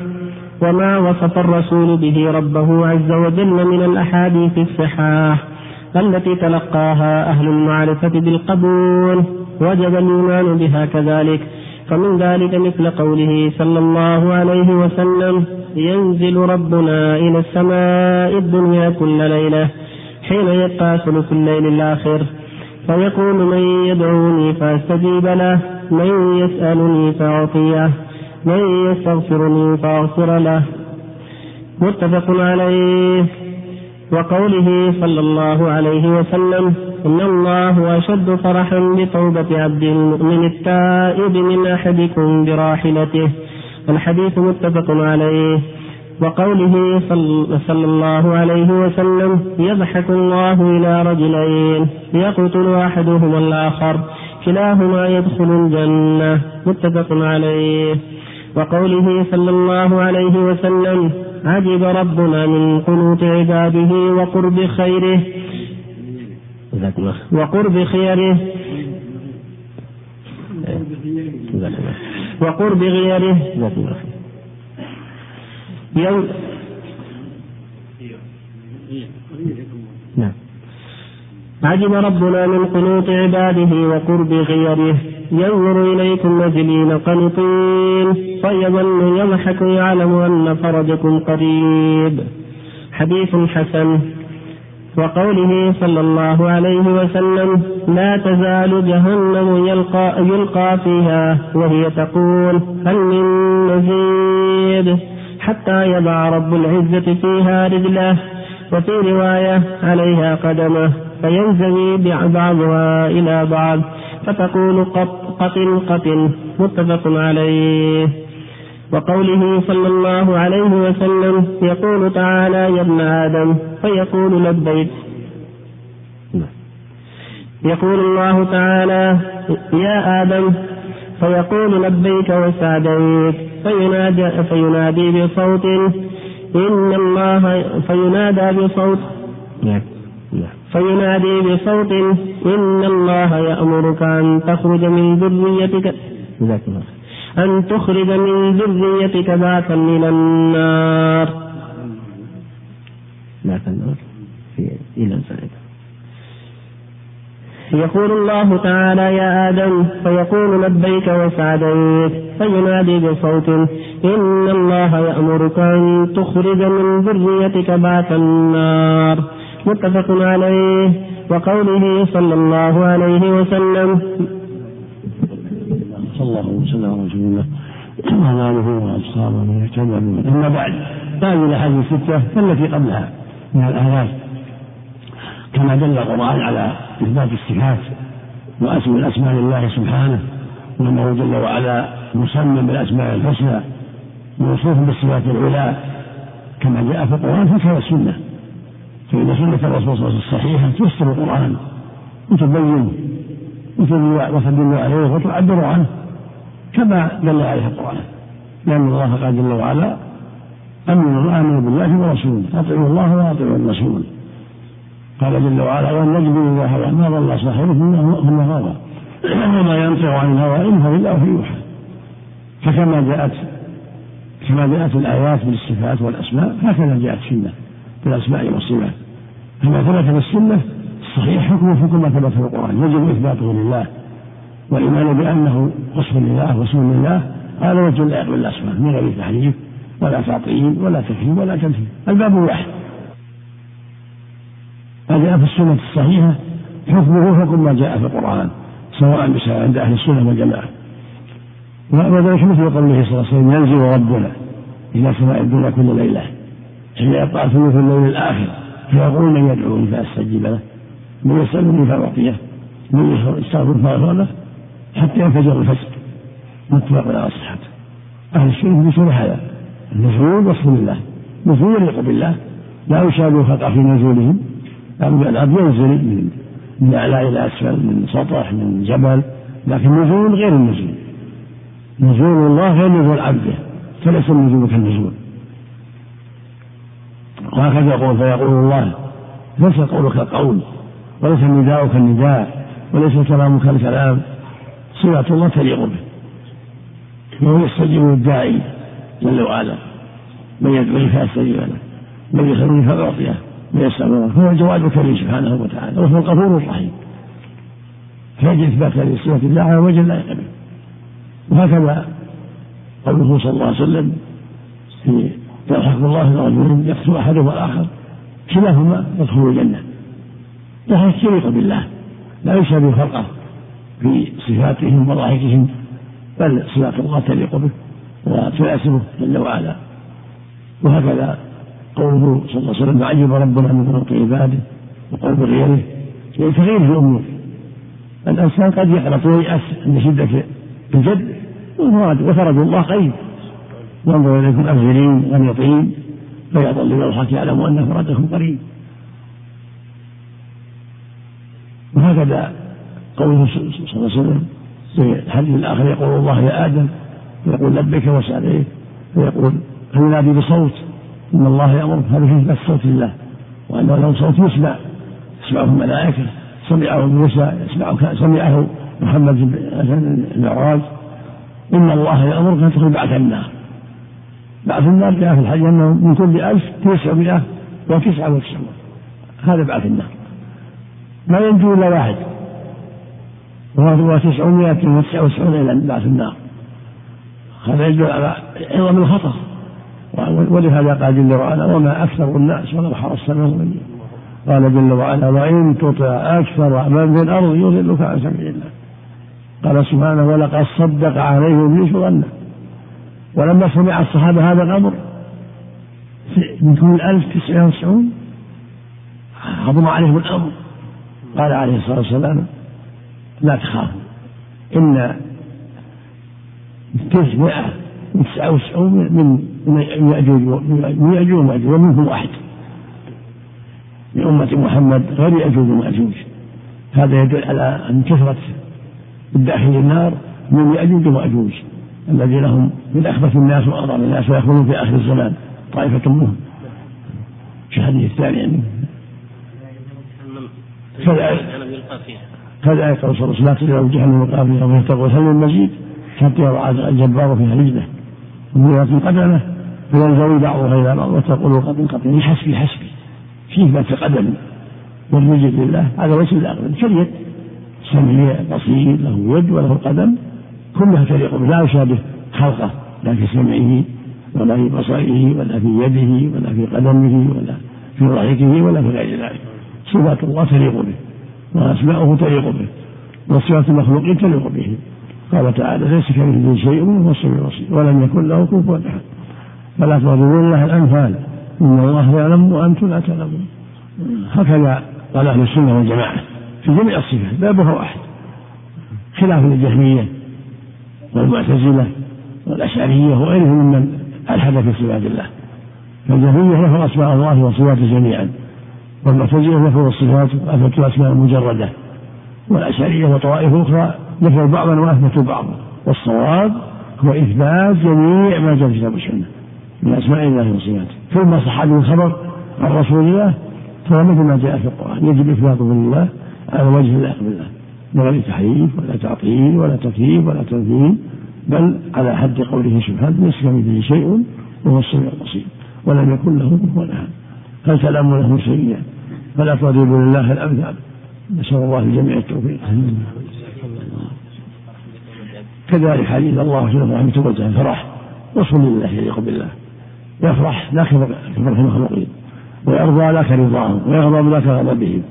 وما وصف الرسول به ربه عز وجل من الأحاديث الصحاح التي تلقاها أهل المعرفة بالقبول وجب الإيمان بها كذلك فمن ذلك مثل قوله صلى الله عليه وسلم ينزل ربنا إلى السماء الدنيا كل ليلة حين يبقى ثلث الليل الآخر فيقول من يدعوني فأستجيب له من يسألني فأعطيه من يستغفرني فأغفر له. متفق عليه. وقوله صلى الله عليه وسلم إن الله أشد فرحا بتوبة عبد المؤمن التائب من أحدكم براحلته الحديث متفق عليه. وقوله صل- صلى الله عليه وسلم يضحك الله إلى رجلين يقتل أحدهما الآخر كلاهما يدخل الجنة. متفق عليه. وقوله صلى الله عليه وسلم عجب ربنا من قنوت عباده وقرب خيره. وقرب خيره. وقرب غيره. يوم نعم. عجب ربنا من قنوط عباده وقرب غيره. ينظر إليكم مجلين قنطين فيظل يضحك يعلم أن فرجكم قريب. حديث حسن. وقوله صلى الله عليه وسلم لا تزال جهنم يلقى, يلقى فيها وهي تقول هل من مزيد؟ حتى يضع رب العزة فيها رجله. وفي رواية عليها قدمه. فينزوي بعضها إلى بعض. فتقول قط قتل قتل. متفق عليه. وقوله صلى الله عليه وسلم يقول تعالى يا ابن آدم فيقول لبيك. يقول الله تعالى يا آدم فيقول لبيك وسعديك. فينادى, فينادي بصوت إن الله فينادى بصوت نعم. فينادي بصوت إن الله يأمرك أن تخرج من ذريتك أن تخرج من ذريتك بعثا من النار. لا النار. إلى يقول الله تعالى يا آدم فيقول لبيك وسعديك فينادي بصوت إن الله يأمرك أن تخرج من ذريتك بعث النار. متفق عليه وقوله صلى الله عليه وسلم. صلى الله وسلم على رسول الله وعلى آله وأصحابه ومن اهتدى. أما بعد هذه الأحاديث الستة فالتي قبلها من الآيات. كما دل القرآن على إثبات الصفات وأسم الأسماء لله سبحانه وأنه جل وعلا مسمى بالأسماء الحسنى موصوف بالصفات العلى كما جاء في القرآن فكذا السنة فإن سنة الرسول صلى الله عليه وسلم الصحيحة تفسر القرآن وتبين وتدل عليه وتعبر عنه كما دل عليه القرآن. لأن الله قال جل وعلا أمنوا آمنوا بالله ورسوله أطيعوا الله وأطيعوا الرسول. قال جل وعلا والنجم إذا هوى ما ضل صاحبكم ثم غوى وما ينطق عن الهوى إن هو إلا وحي يوحى. فكما جاءت كما جاءت الآيات بالصفات والأسماء هكذا جاءت السنة بالأسماء والصفات. كما ثبت في السنة الصحيح حكمه حكم ما ثبت في القرآن. يجب إثباته لله والإيمان بأنه وصف لله واسم لله. هذا وجه لا يقبل الأسماء من غير تحريف ولا تعطيل ولا تكذيب ولا تمثيل الباب واحد. ما جاء في السنة الصحيحة حكمه حكم ما جاء في القرآن سواء عند أهل السنة والجماعة. وذلك مثل قوله صلى الله عليه وسلم ينزل ربنا إلى سماء الدنيا كل ليلة حين يبقى ثلث الليل الآخر. من يدعوني فأستجيب له من يسألني فأعطيه يستغفر فيغفر له حتى ينفجر الفجر متفق على صحته أهل السنة يقولون هذا النزول وصف لله نزول يليق بالله لا يشابه الخلق في نزولهم الأب ينزل من من أعلى إلى أسفل من سطح من جبل لكن نزول غير النزول. نزول الله غير نزول عبده فليس النزول كالنزول. وهكذا يقول فيقول الله ليس قولك كقول وليس النداء كالنداء وليس كلامك كالكلام صفة الله تليق به وهو يستجيب للداعي جل وعلا من يدعوني فاستجيب له من يسألني فأعطيه من يسأل هو الجواد الكريم سبحانه وتعالى وهو الغفور الرحيم. فيجب إثبات هذه الصفة الله على وجه لا يقبل وهكذا قوله صلى الله عليه وسلم في يضحك الله رجل يقتل أحدهما الآخر. كلاهما يدخل الجنة. ضحك يليق بالله. لا يشابه خلقه في صفاتهم وضحكهم بل صفات الله تليق به وتناسبه جل وعلا. وهكذا قوله صلى الله عليه وسلم عجب ربنا من خلق عباده وقول غيره. يعني تغيير في الأمور. الإنسان قد يحرص ويأس عند شده الجد وفرج الله قريب ينظر اليكم افزرين غميطين فيظل يضحك يعلم ان فرجكم قريب وهكذا قوله صلى الله عليه وسلم في الحديث الآخر يقول الله يا آدم فيقول لبيك وسعديك فيقول فينادي بصوت ان الله يامر هذا فيه بس صوت الله وانه له صوت يسمع يسمعه الملائكه سمعه موسى يسمعه سمعه محمد بن المعراج ان الله يامرك ان تدخل بعث النار بعث النار جاء في الحديث أنه من كل ألف تسعمائة وتسعة وتسعون هذا بعث النار ما ينجو إلا واحد. وهو تسعمائة وتسعة وتسعون إلى بعث النار هذا يدل على عظم الخطر ولهذا قال جل وعلا وما أكثر الناس ولو حرصت منهم قال جل وعلا وإن تطع أكثر من في الأرض يضلك عن سبيل الله. قال سبحانه ولقد صدق عليهم ظنه ولما سمع الصحابة هذا الأمر من كل ألف تسعة وتسعون عظم عليهم الأمر. قال عليه الصلاة والسلام لا تخافوا إن تسعمائة وتسعة وتسعون من يأجوج من يأجوج ومأجوج ومنهم واحد. من أمة محمد غير يأجوج ومأجوج. هذا يدل على أن كثرة الداخل النار من يأجوج ومأجوج الذين هم من أخبث الناس وأضر الناس ويخرجون في آخر الزمان. طائفة منهم. في الحديث الثاني يعني؟ كذا يقول صلى الله عليه وسلم لا تجعلوا جهنم مقابل ويتقوا هل المزيد حتى يضع الجبار فيها رجله. ومن قدمه فينزوي بعضها إلى بعض وتقول قد قد حسبي حسبي. فيه ما قدم والرجل لله. هذا ليس بالاغلب كاليد سميع بصير له يد وله قدم. كلها تليق لا يشابه خلقه. لا في سمعه ولا في بصره ولا في يده ولا في قدمه ولا في ضحكه ولا في غير ذلك. صفات الله تليق به وأسماؤه تليق به وصفات المخلوقين تليق به. قال تعالى ليس كمثله شيء وهو السميع البصير ولم يكن له كفوا أحد. فلا تضربون الله الأمثال. إن الله يعلم وأنتم لا تعلمون. هكذا قال أهل السنة والجماعة في جميع الصفات بابها واحد. خلاف للجهمية والمعتزلة والاشعريه وغيرهم ممن الحد في صفات الله. فالجهمية نفوا أسماء الله وصفاته جميعا. والمعتزلة نفوا الصفات وأثبتوا اسماء مجرده والأشعرية وطوائف أخرى نفوا بعضا وأثبتوا بعضا والصواب هو إثبات جميع ما جاء في كتاب السنة من أسماء الله وصفاته. ثم صح به الخبر عن رسول الله فهو مثل ما جاء في القرآن. يجب اثباته لله على وجه الله. بالله من غير تحريف ولا تعطيل ولا تكييف ولا تمثيل بل على حد قوله سبحانه ليس كمثله شيء وهو السميع البصير ولم يكن له كفوا أحد. فالكلام له سيئا فلا تضربوا لله الأمثال؟ نسأل الله الجميع التوفيق. كذلك حديث الله في رحمته وجهه فرح وصل لله يليق بالله. يفرح لا كفرح المخلوقين. ويرضى لك رضاهم ويغضب لك غضبهم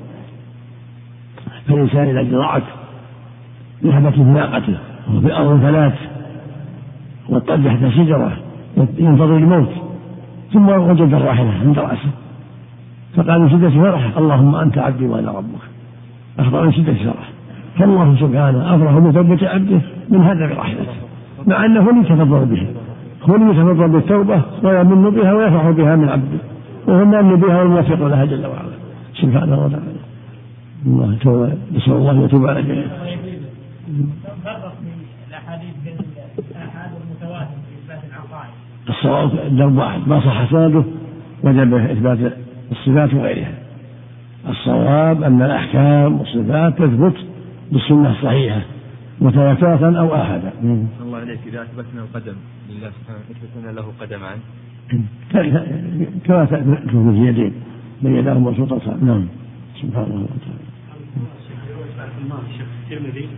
فالإنسان إذا ضاعت نهبت ناقته وهو في أرض فلات واضطر تحت شجرة ينتظر الموت. ثم وجد الراحلة عند رأسه. فقال من شدة فرحه اللهم أنت عبدي وأنا ربك. أخبر من شدة فرحه. فالله سبحانه أفرح بتوبة عبده من هذا برحمته مع أنه لم يتفضل به. هو اللي يتفضل بالتوبة ويمن بها ويفرح بها من عبده. وهو المؤمن بها والموفق لها جل وعلا. سبحانه وتعالى. الله توبة نسأل الله أن يتوب على من الأحاديث الآحاد والمتواتر في إثبات العقائد. الصواب درب واحد ما صح سنده وجب إثبات الصفات وغيرها الصواب أن الأحكام والصفات تثبت بالسنة الصحيحة متواترة أو احدا. الله عليك إذا أثبتنا القدم لله سبحانه أثبتنا له قدمان كما تثبت اليدين بين يداه مبسوطتان نعم سبحان الله وتعالى. الترمذي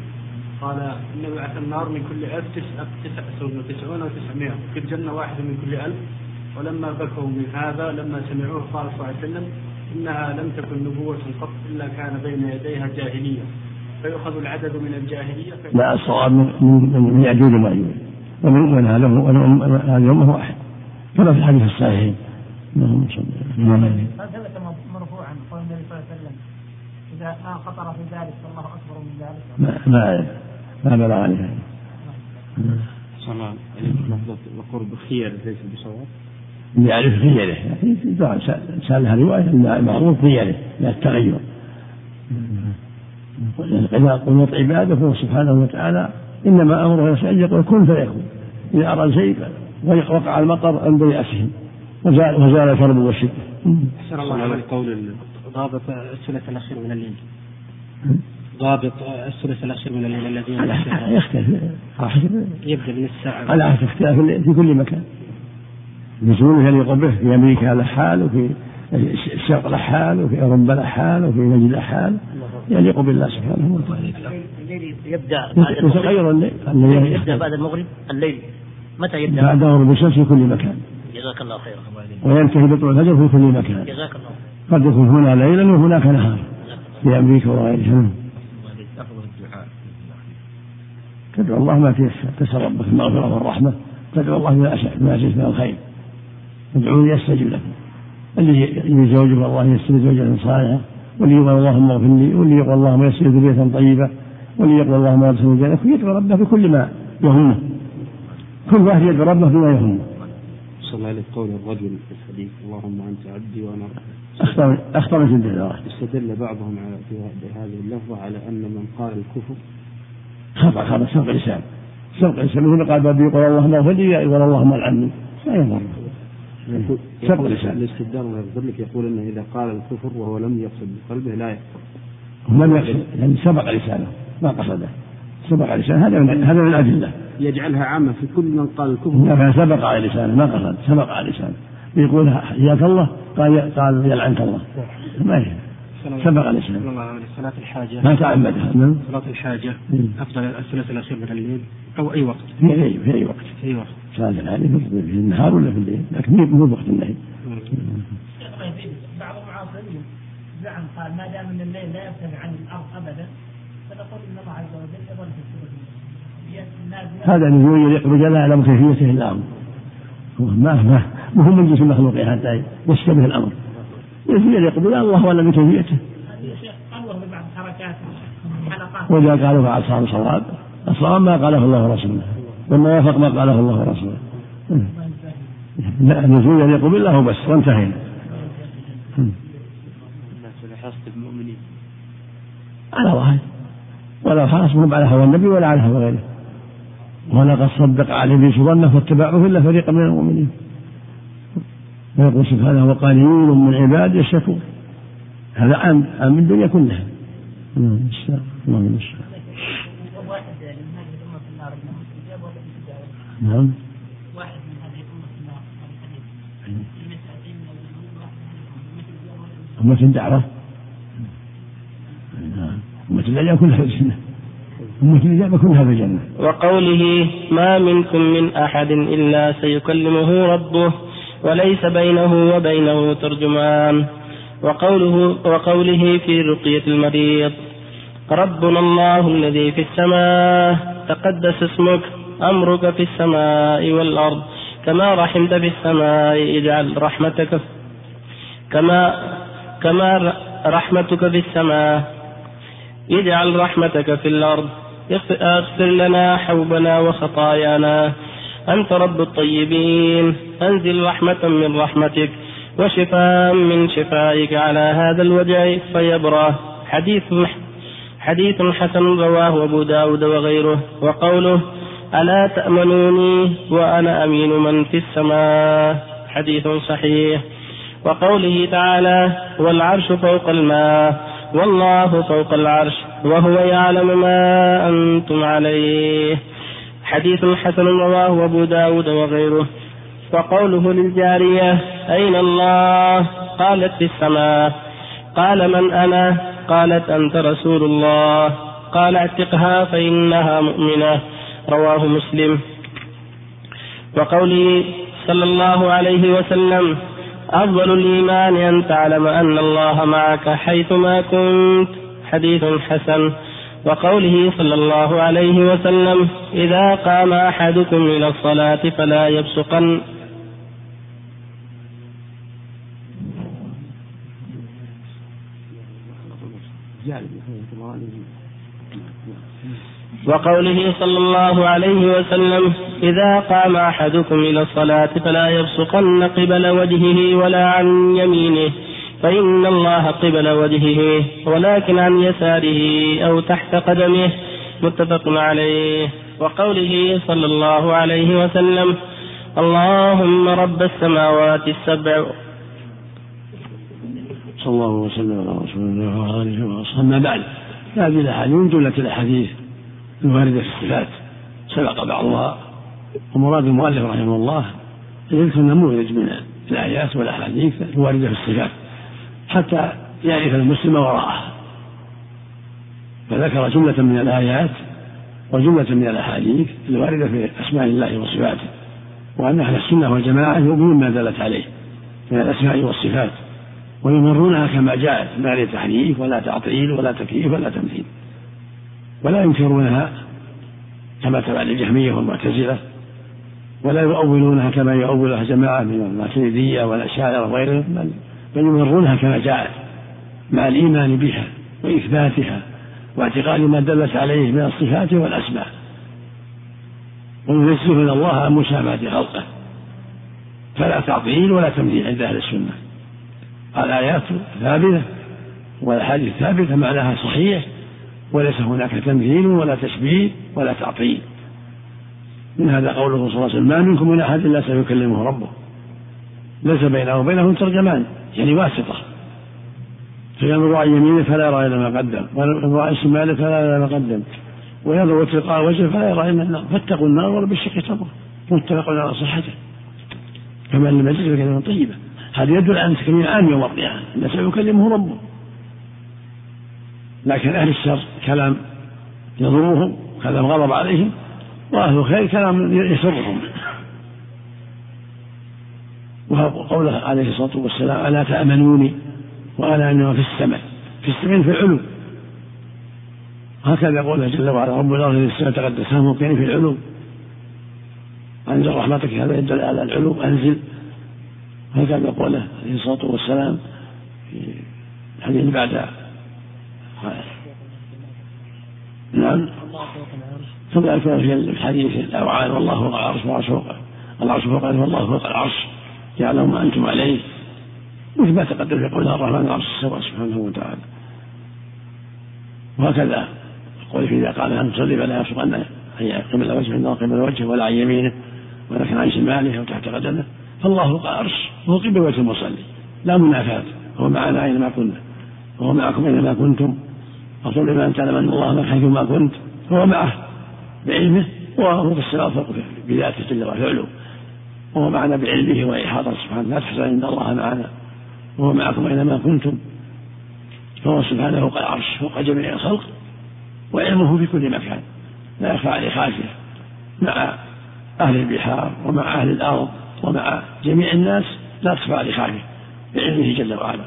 قال انه بعث النار من كل ألف تسعة تسعة وتسعون وتسعمائة في الجنة واحد من كل ألف. ولما بكوا من هذا لما سمعوه قال صلى الله عليه وسلم إنها لم تكن نبوة قط إلا كان بين يديها جاهلية. فيؤخذ العدد من الجاهلية لا الصواب من من من يأجوج ومأجوج ومن هذا هذه الأمة واحد كما في الحديث الصحيحين. اللهم صل هل ثبت مرفوعا قول النبي صلى الله عليه وسلم اذا ما خطر في ذلك؟ فالله أكبر من ذلك؟ ما ما ما بلغني هذا وقرب خير ليس بصواب؟ يعرف خيره. يعني سأل لها رواية المعروف خيره لا التغير. إذا قنوط عباده فهو سبحانه وتعالى إنما أمره أن يقول كن فيكون إذا أراد شيء وقع المطر عند يأسهم وزال وزال الكرب والشدة. أحسن الله على قول ضابط الثلث الأخير من الليل. ضابط الثلث الأخير من الليل الذين يختلف. يبدأ من الساعة. على حسب اختلاف في كل مكان. نزول يليق به في أمريكا له حال وفي الشرق له حال وفي أوروبا له حال وفي نجد له حال يليق بالله سبحانه وتعالى. الليل يبدأ بعد يتغير الليل. الليل يبدأ بعد المغرب. الليل. متى يبدأ؟ بعد غروب الشمس في كل مكان. جزاك الله خيرا. وينتهي بطلوع الفجر في كل مكان. جزاك الله قد يكون هنا ليلا وهناك نهار في أمريكا وغيرها. تدعو الله ما تيسر تسأل ربك المغفرة والرحمة تدعو الله بما شئت ما شئت من الخير. ادعوني يستجب لكم. اللي يريد زوجه الله يستجب زوجة صالحة واللي يقول اللهم اغفر لي واللي يقول اللهم يسر ذرية طيبة واللي يقول اللهم ادخل الجنة يدعو ربه بكل ما يهمه. كل واحد يدعو ربه بما يهمه. صلى الله عليه قول الرجل في الحديث اللهم أنت عبدي وأنا اخطر اخطر من الدعاء استدل بعضهم على في هذه اللفظة على أن من قال الكفر خطا خطا سبق لسان سبق لسان مثل قال بابي يقول اللهم اغفر لي يقول اللهم العني لا يضر سبق لسان الاستدلال الله يغفر لك يقول إنه إذا قال الكفر وهو لم يقصد بقلبه لا يكفر لم يقصد يعني سبق لسانه ما قصده. سبق لسانه هذا من هذا من الأدلة. يجعلها عامة في كل من قال الكفر. لا سبق على لسانه. ما قصد. سبق على لسانه. يقول حياك الله قال قال يلعنك الله. ما هي سبق لسانه صلاة الحاجة. ما تعمدها نعم صلاة الحاجة. أفضل الثلث الأخير من الليل أو أي وقت. في أي في أي وقت. في أي وقت. صلاة الحاجة في النهار ولا في الليل؟ لكن مو وقت النهي. بعض المعاصرين زعم قال ما دام أن الليل لا يرتفع عن الأرض ابدا فنقول ان الله عز وجل يظل في السبب هذا نزول يليق بجل يعلم كيفيته الأمر. ما ما ما هو من جنس المخلوقين حتى يشتبه الأمر. يليق بالله الله حركات حلقات وإذا قالوا فأصحاب صواب الصواب. ما قاله الله ورسوله. وما وافق ما قاله الله ورسوله. لا النزول يليق بالله وبس وانتهينا. على ظاهر. ولا حاسبهم على هوى النبي ولا على هوى غيره. ولقد صدق عليه ظنه فاتبعوه إلا فريقا من المؤمنين. ويقول سبحانه وقليل من عبادي الشكور هذا عام عام الدنيا كلها. اللهم المستعان اللهم المستعان نعم. واحد من هذه الامه في النار أمة الدعوة أمة الإجابة كلها في الجنة أمة الإجابة كلها في الجنة؟ وقوله ما منكم من أحد إلا سيكلمه ربه وليس بينه وبينه ترجمان. وقوله وقوله في رقية المريض ربنا الله الذي في السماء تقدس اسمك أمرك في السماء والأرض كما رحمت في السماء اجعل رحمتك كما كما رحمتك في السماء اجعل رحمتك في الأرض اغفر لنا حوبنا وخطايانا أنت رب الطيبين. أنزل رحمة من رحمتك وشفاء من شفائك على هذا الوجع فيبرأ. حديث حديث حسن رواه أبو داود وغيره. وقوله ألا تأمنوني وأنا أمين من في السماء. حديث صحيح. وقوله تعالى والعرش فوق الماء. والله فوق العرش. وهو يعلم ما أنتم عليه. حديث حسن رواه أبو داود وغيره. وقوله للجارية أين الله؟ قالت في السماء. قال من أنا؟ قالت أنت رسول الله. قال اعتقها فإنها مؤمنة. رواه مسلم. وقوله صلى الله عليه وسلم أفضل الإيمان أن تعلم أن الله معك حيثما كنت. حديث حسن. وقوله صلى الله عليه وسلم إذا قام أحدكم إلى الصلاة فلا يبصقن. وقوله صلى الله عليه وسلم إذا قام أحدكم إلى الصلاة فلا يبصقن قبل وجهه ولا عن يمينه. فإن الله قبل وجهه ولكن عن يساره أو تحت قدمه. متفق عليه. وقوله صلى الله عليه وسلم اللهم رب السماوات السبع. صلى الله وسلم على رسول الله وعلى آله وصحبه. أما بعد هذه الأحاديث من جملة الأحاديث الواردة في الصفات؟ سبق بعضها. ومراد المؤلف رحمه الله يذكر نموذج من الآيات والأحاديث الواردة في الصفات. حتى يعرف المسلم وراءه. فذكر جملة من الآيات وجملة من الأحاديث الواردة في أسماء الله وصفاته وأن أهل السنة والجماعة يؤمنون ما دلت عليه من الأسماء والصفات ويمرونها كما جاءت لا لتحريف ولا تعطيل ولا تكييف ولا تمثيل ولا ينكرونها كما تفعل الجهمية والمعتزلة ولا يؤولونها كما يؤولها جماعة من الماتريدية والأشاعرة وغيرهم بل, يمرونها كما جاءت مع الإيمان بها وإثباتها واعتقاد ما دلت عليه من الصفات والأسماء. وينزهون الله عن مشابهة خلقه؟ فلا تعطيل ولا تمثيل عند أهل السنة. الآيات ثابتة والأحاديث ثابتة معناها صحيح وليس هناك تمثيل ولا تشبيه ولا تعطيل. من هذا قوله صلى الله عليه وسلم ما منكم من أحد إلا سيكلمه ربه. ليس بينه وبينه ترجمان يعني واسطة. فينظر عن يمينه فلا يرى إلا ما قدم وينظر عن شماله فلا يرى ما قدم. وينظر تلقاء وجهه فلا يرى إلا النار فاتقوا النار ولو بالشق تمره متفق على صحته. كما ان المجلس بكلمه طيبة؟ هذا يدل على أن تكليم عام يوم القيامة. إن سيكلمه ربه. لكن أهل الشر كلام يضرهم كلام غضب عليهم وأهل الخير كلام يسرهم. وقوله عليه الصلاة والسلام ألا تأمنوني؟ وأنا أنما في السماء. في السماء في العلو. هكذا يقول جل وعلا رب الأرض السماء تقدس موطني في العلو. أنزل رحمتك هذا يدل على العلو أنزل. هكذا يقوله عليه الصلاة والسلام في الحديث بعد. نعم. كذلك في الحديث الأوعال والله فوق العرش والعرش فوق العرش فوق والله فوق العرش. يعلم ما أنتم عليه. مثل ما تقدم في قولها الرحمن العرش استوى سبحانه وتعالى. وهكذا يقول إذا قال أن تصلي فلا يصح أن قبل وجهه قبل وجهه ولا عن يمينه ولكن عن شماله أو تحت قدمه. فالله فوق العرش وهو قبل وجه المصلي. لا منافاة. هو معنا أينما كنا. وهو معكم أينما كنتم. أقول لمن تعلم أن الله معك حيثما كنت فهو معه بعلمه وهو في السماء فوق بذاته جل وعلا. وهو معنا بعلمه وإحاطة سبحانه. لا تحزن إن الله معنا. وهو معكم أينما كنتم. فهو سبحانه فوق العرش فوق جميع الخلق وعلمه في كل مكان. لا يخفى عليه خافية. مع أهل البحار ومع أهل الأرض ومع جميع الناس لا تخفى عليه خافية. بعلمه جل وعلا.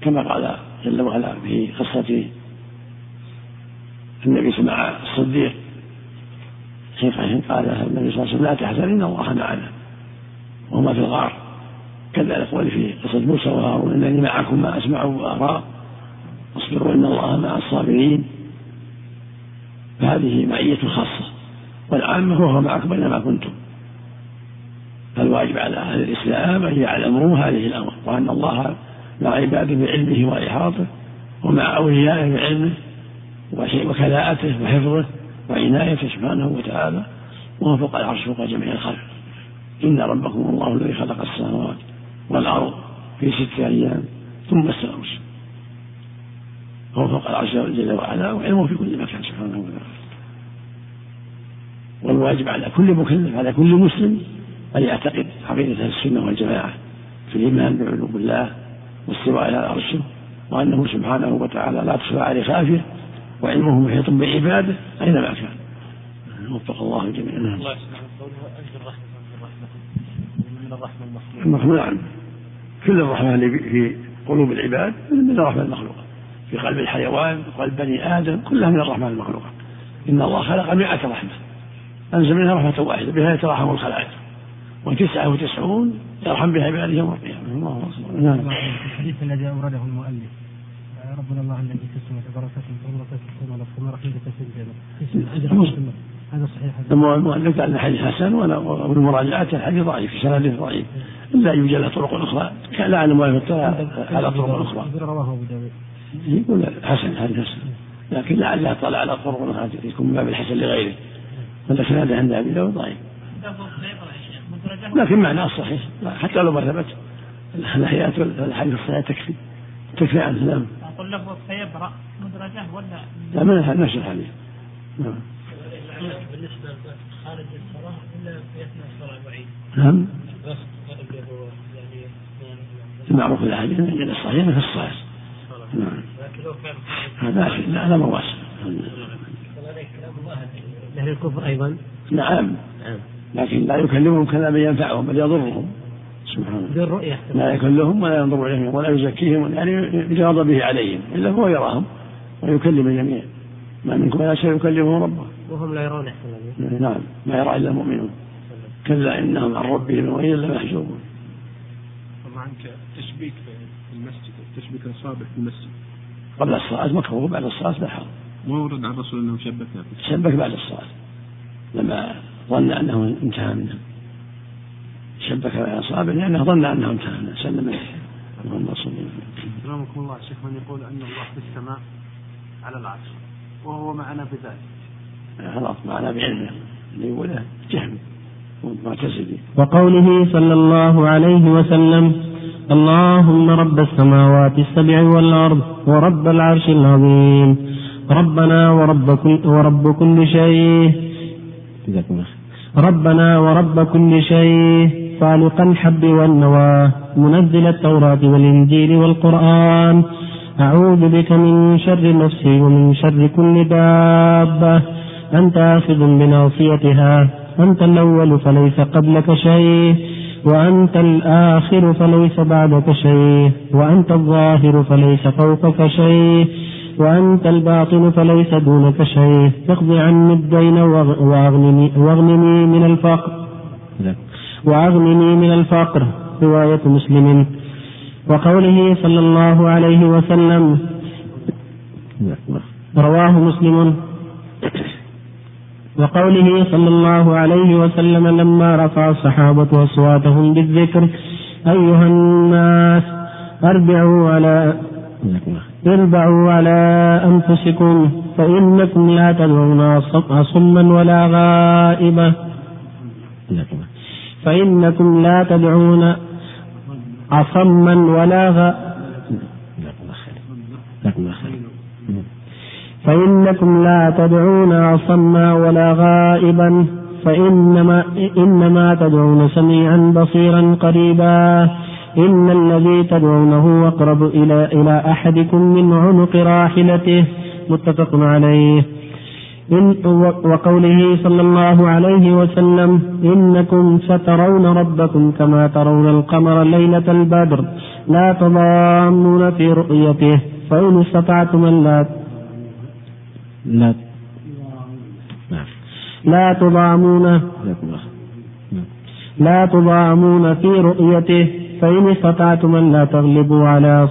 كما قال جل وعلا في قصة النبي مع الصديق في قال النبي صلى الله عليه وسلم لا تحزن إن الله معنا. وهما في الغار. كذلك قول في قصة موسى وهارون إنني معكم ما أسمع وأرى. واصبروا إن الله مع الصابرين. فهذه معية خاصة. والعامة وهو معكم أينما كنتم. فالواجب على أهل الإسلام أن يعلموا هذه الأمر وأن الله مع عباده بعلمه وإحاطه ومع أوليائه بعلمه وكلاءته وحفظه وعنايته سبحانه وتعالى وهو فوق العرش فوق جميع الخلق. إن ربكم الله الذي خلق السماوات والأرض في ستة أيام ثم استوى هو فوق العرش جل وعلا وعلمه في كل مكان سبحانه وتعالى. والواجب على كل مكلف على كل مسلم أن يعتقد عقيدة السنة والجماعة في الإيمان بعلوم الله واستواء على عرشه وأنه سبحانه وتعالى لا تخفى عليه خافية وعلمه محيط بعبادة أينما كان. وفق الله الجميع الله من الرحمة المخلوق نعم. كل الرحمة اللي في قلوب العباد من الرحمة المخلوقة. في قلب الحيوان في قلب بني آدم كلها من الرحمة المخلوقة. إن الله خلق مئة رحمة. أنزل منها رحمة واحدة بها يتراحم الخلائق. وتسعة وتسعون يرحم بها عباده يوم القيامة. الله أكبر. نعم. الحديث الذي أورده المؤلف. ربنا الله الذي بركة بركة السماء والسماء رحمة الجنة هذا صحيح. المؤلف قال الحديث حسن وابن مراجعات الحديث ضعيف في سنده ضعيف. إلا يوجد له طرق أخرى. كان لعل المؤلف على طرق أخرى. رواه أبو داود. يقول حسن حديث حسن. لكن لعله طلع على طرق أخرى. يكون من باب الحسن لغيره. فالاسناد عند أبي داود ضعيف. لكن معناه صحيح. حتى لو ما ثبت. الايات والحديث الصحيح تكفي. تكفي عنه. نعم. أقول له سيبرا مدرجة ولا لا من نفس الحديث. نعم. بالنسبة خارج الصلاة إلا في اثناء الصلاة بعيد نعم. المعروف في الأحاديث أن الصحيح. في الصلاة نعم هذا لا هذا مواسم أهل الكفر أيضا. نعم. لكن لا يكلمهم كلاما ينفعهم بل يضرهم. سبحانه بالرؤية. لا يكلهم ولا ينظر إليهم ولا يزكيهم يعني بغضبه عليهم إلا هو يراهم ويكلم الجميع ما منكم ولا شيء يكلمهم ربه. وهم لا يرون احسن نعم ما يرى إلا المؤمنون. كلا إنهم عن ربهم وإن لمحجوبون عنك تشبيك في المسجد تشبيك الاصابع في المسجد. قبل الصلاة مكروه بعد الصلاة لا حرج ما ورد عن الرسول أنه شبك شبك بعد الصلاة. لما ظن أنه انتهى منها شبك بعد الصلاة لأنه ظن أنه انتهى منها سلم اللهم صل سلامكم الله شيخ من يقول أن الله في السماء على العرش وهو معنا بذلك. خلاص معنا بعلمه. اللي يقوله جهم معتزلي. وقوله صلى الله عليه وسلم اللهم رب السماوات السبع والأرض ورب العرش العظيم. ربنا ورب كل, ورب كل شيء. ربنا ورب كل شيء. خالق الحب والنوى. منزل التوراة والإنجيل والقرآن. أعوذ بك من شر نفسي ومن شر كل دابة. أنت آخذ بناصيتها أنت الأول فليس قبلك شيء وأنت الآخر فليس بعدك شيء وأنت الظاهر فليس فوقك شيء وأنت الباطن فليس دونك شيء. اقض عني الدين وأغنني, وأغنني من الفقر. وأغنني من الفقر. رواية مسلم. وقوله صلى الله عليه وسلم رواه مسلم. وقوله صلى الله عليه وسلم لما رفع الصحابة أصواتهم بالذكر أيها الناس أربعوا على أربعوا على أنفسكم فإنكم لا تدعون أصما ولا غائبة فإنكم لا تدعون أصما ولا غ فإنكم لا تدعون أصما ولا غائبا فإنما إنما تدعون سميعا بصيرا قريبا. إن الذي تدعونه أقرب إلى إلى أحدكم من عنق راحلته. متفق عليه. إن وقوله صلى الله عليه وسلم إنكم سترون ربكم كما ترون القمر ليلة البدر. لا تضامون في رؤيته فإن استطعتم أن لا لا. لا تضامون. لا تضامون في رؤيته. فإن استطعتم أن لا تغلبوا على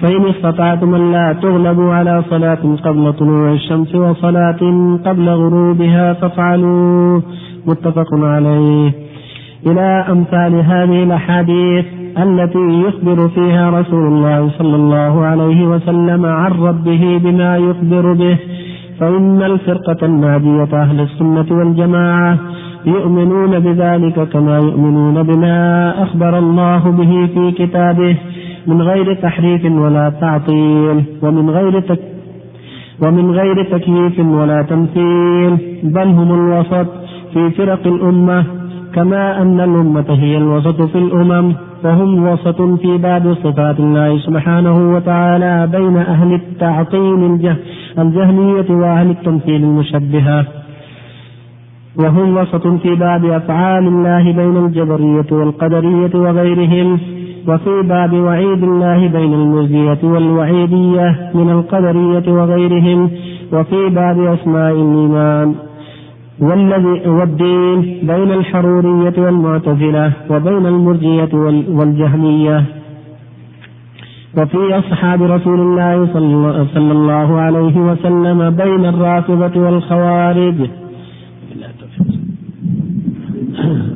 فإن استطعتم أن لا تغلبوا على صلاة قبل طلوع الشمس وصلاة قبل غروبها فافعلوا. متفق عليه. إلى أمثال هذه الأحاديث. التي يخبر فيها رسول الله صلى الله عليه وسلم عن ربه بما يخبر به. فإن الفرقة الناجية أهل السنة والجماعة يؤمنون بذلك كما يؤمنون بما أخبر الله به في كتابه. من غير تحريف ولا تعطيل ومن غير تك ومن غير تكييف ولا تمثيل. بل هم الوسط في فرق الأمة. كما أن الأمة هي الوسط في الأمم فهم وسط في باب صفات الله سبحانه وتعالى بين أهل التعطيل الجهمية وأهل التمثيل المشبهة. وهم وسط في باب أفعال الله بين الجبرية والقدرية وغيرهم وفي باب وعيد الله بين المزية والوعيدية من القدرية وغيرهم وفي باب أسماء الإيمان. والذي والدين بين الحرورية والمعتزلة وبين المرجية والجهمية. وفي أصحاب رسول الله صلى الله عليه وسلم بين الرافضة والخوارج.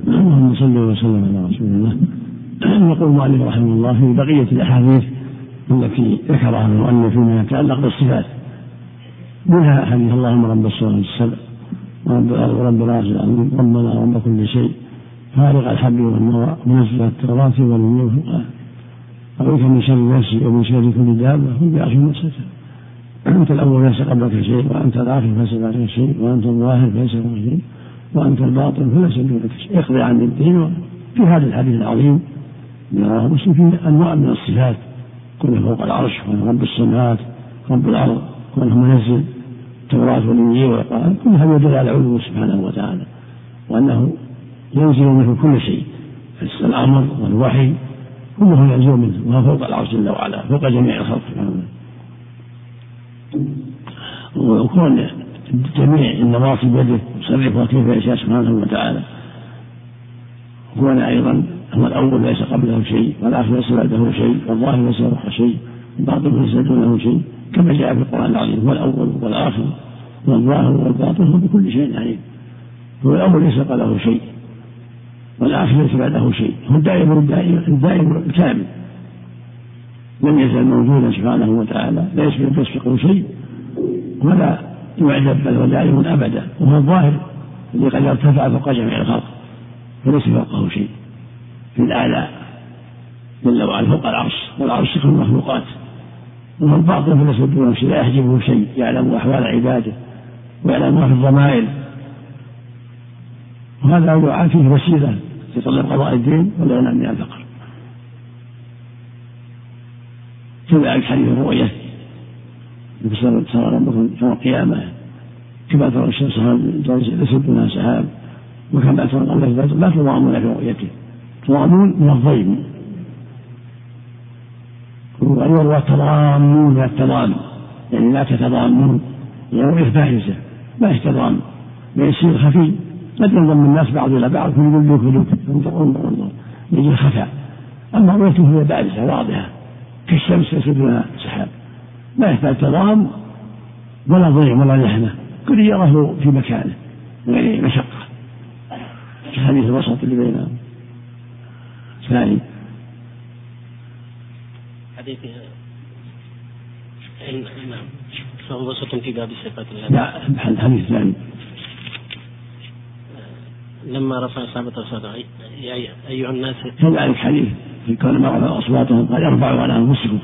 اللهم صل وسلم على رسول الله. يقول المؤلف رحمه الله في بقية الأحاديث التي ذكرها المؤلف فيما يتعلق بالصفات. منها حديث اللهم رب السماوات السبع ورب العرش العظيم ربنا رب كل شيء. فارق الحب والنوى منزل التوراة والنور في القرآن أعوذ من شر نفسي ومن شر كل دابة. هم بعرش مستتر أنت الأول ليس قبلك شيء وأنت الآخر ليس بعدك شيء وأنت الظاهر ليس بعدك شيء وأنت الباطن فليس دونك شيء. اقضي عن الدين في هذا الحديث العظيم. من رواه مسلم فيه أنواع من الصفات. كونه فوق العرش كونه رب السماوات رب الأرض كونه منزل. التوراة والإنجيل والقرآن كل هذا يدل على علوه سبحانه وتعالى وأنه ينزل منه كل شيء الأمر والوحي كله ينزل منه وهو فوق العرش جل وعلا فوق جميع الخلق سبحانه وكون جميع النواصي بيده يصرفها كيف يشاء سبحانه وتعالى. وكون أيضا هو الأول ليس قبله شيء والآخر ليس بعده شيء والظاهر ليس فوقه شيء. والباطن ليس دونه شيء كما جاء في القرآن العظيم هو الأول والآخر والظاهر والباطن هو بكل شيء عليم. هو الأول ليس قبله شيء والآخر ليس بعده شيء. هو الدائم الدائم الدائم الكامل. لم يزل موجودا سبحانه وتعالى لا يسبقه شيء ولا يعجب بل هو دائم أبدا. وهو الظاهر الذي قد ارتفع فوق جميع الخلق وليس فوقه شيء. في الآلاء جل وعلا فوق العرش والعرش كل المخلوقات. وهو الباطن فليس دونه شيء لا يحجبه شيء يعلم أحوال عباده ويعلم ما في الضمائر. وهذا دعاء فيه وسيلة في طلب قضاء الدين والإغناء من الفقر. كذلك حديث الرؤية صار ربكم يوم القيامة. كما ترى الشمس ليس دونها سحاب وكما ترى القمر لا تضامون في رؤيته. تضامون من الضيم. ويروى تضامون من يعني لا تتضامون يعني بارزة ما يتضام يصير خفي. قد ينضم الناس بعض إلى بعض في يقول لك انظر انظر انظر يجي الخفاء. أما رؤيته هي بارزة واضحة. كالشمس ليس دونها سحاب. لا يحتاج تضام ولا ضيم ولا لحمة. كل يراه في مكانه. من غير مشقه كحديث الوسط اللي بينهم. ثاني. حديث نعم. فهو وسط في باب صفات الله. لا الحديث الثاني لما رفع صعبة صوته يا أيها الناس؟ كذلك حديث في كون ما رفع أصواتهم قال ارفعوا على أنفسكم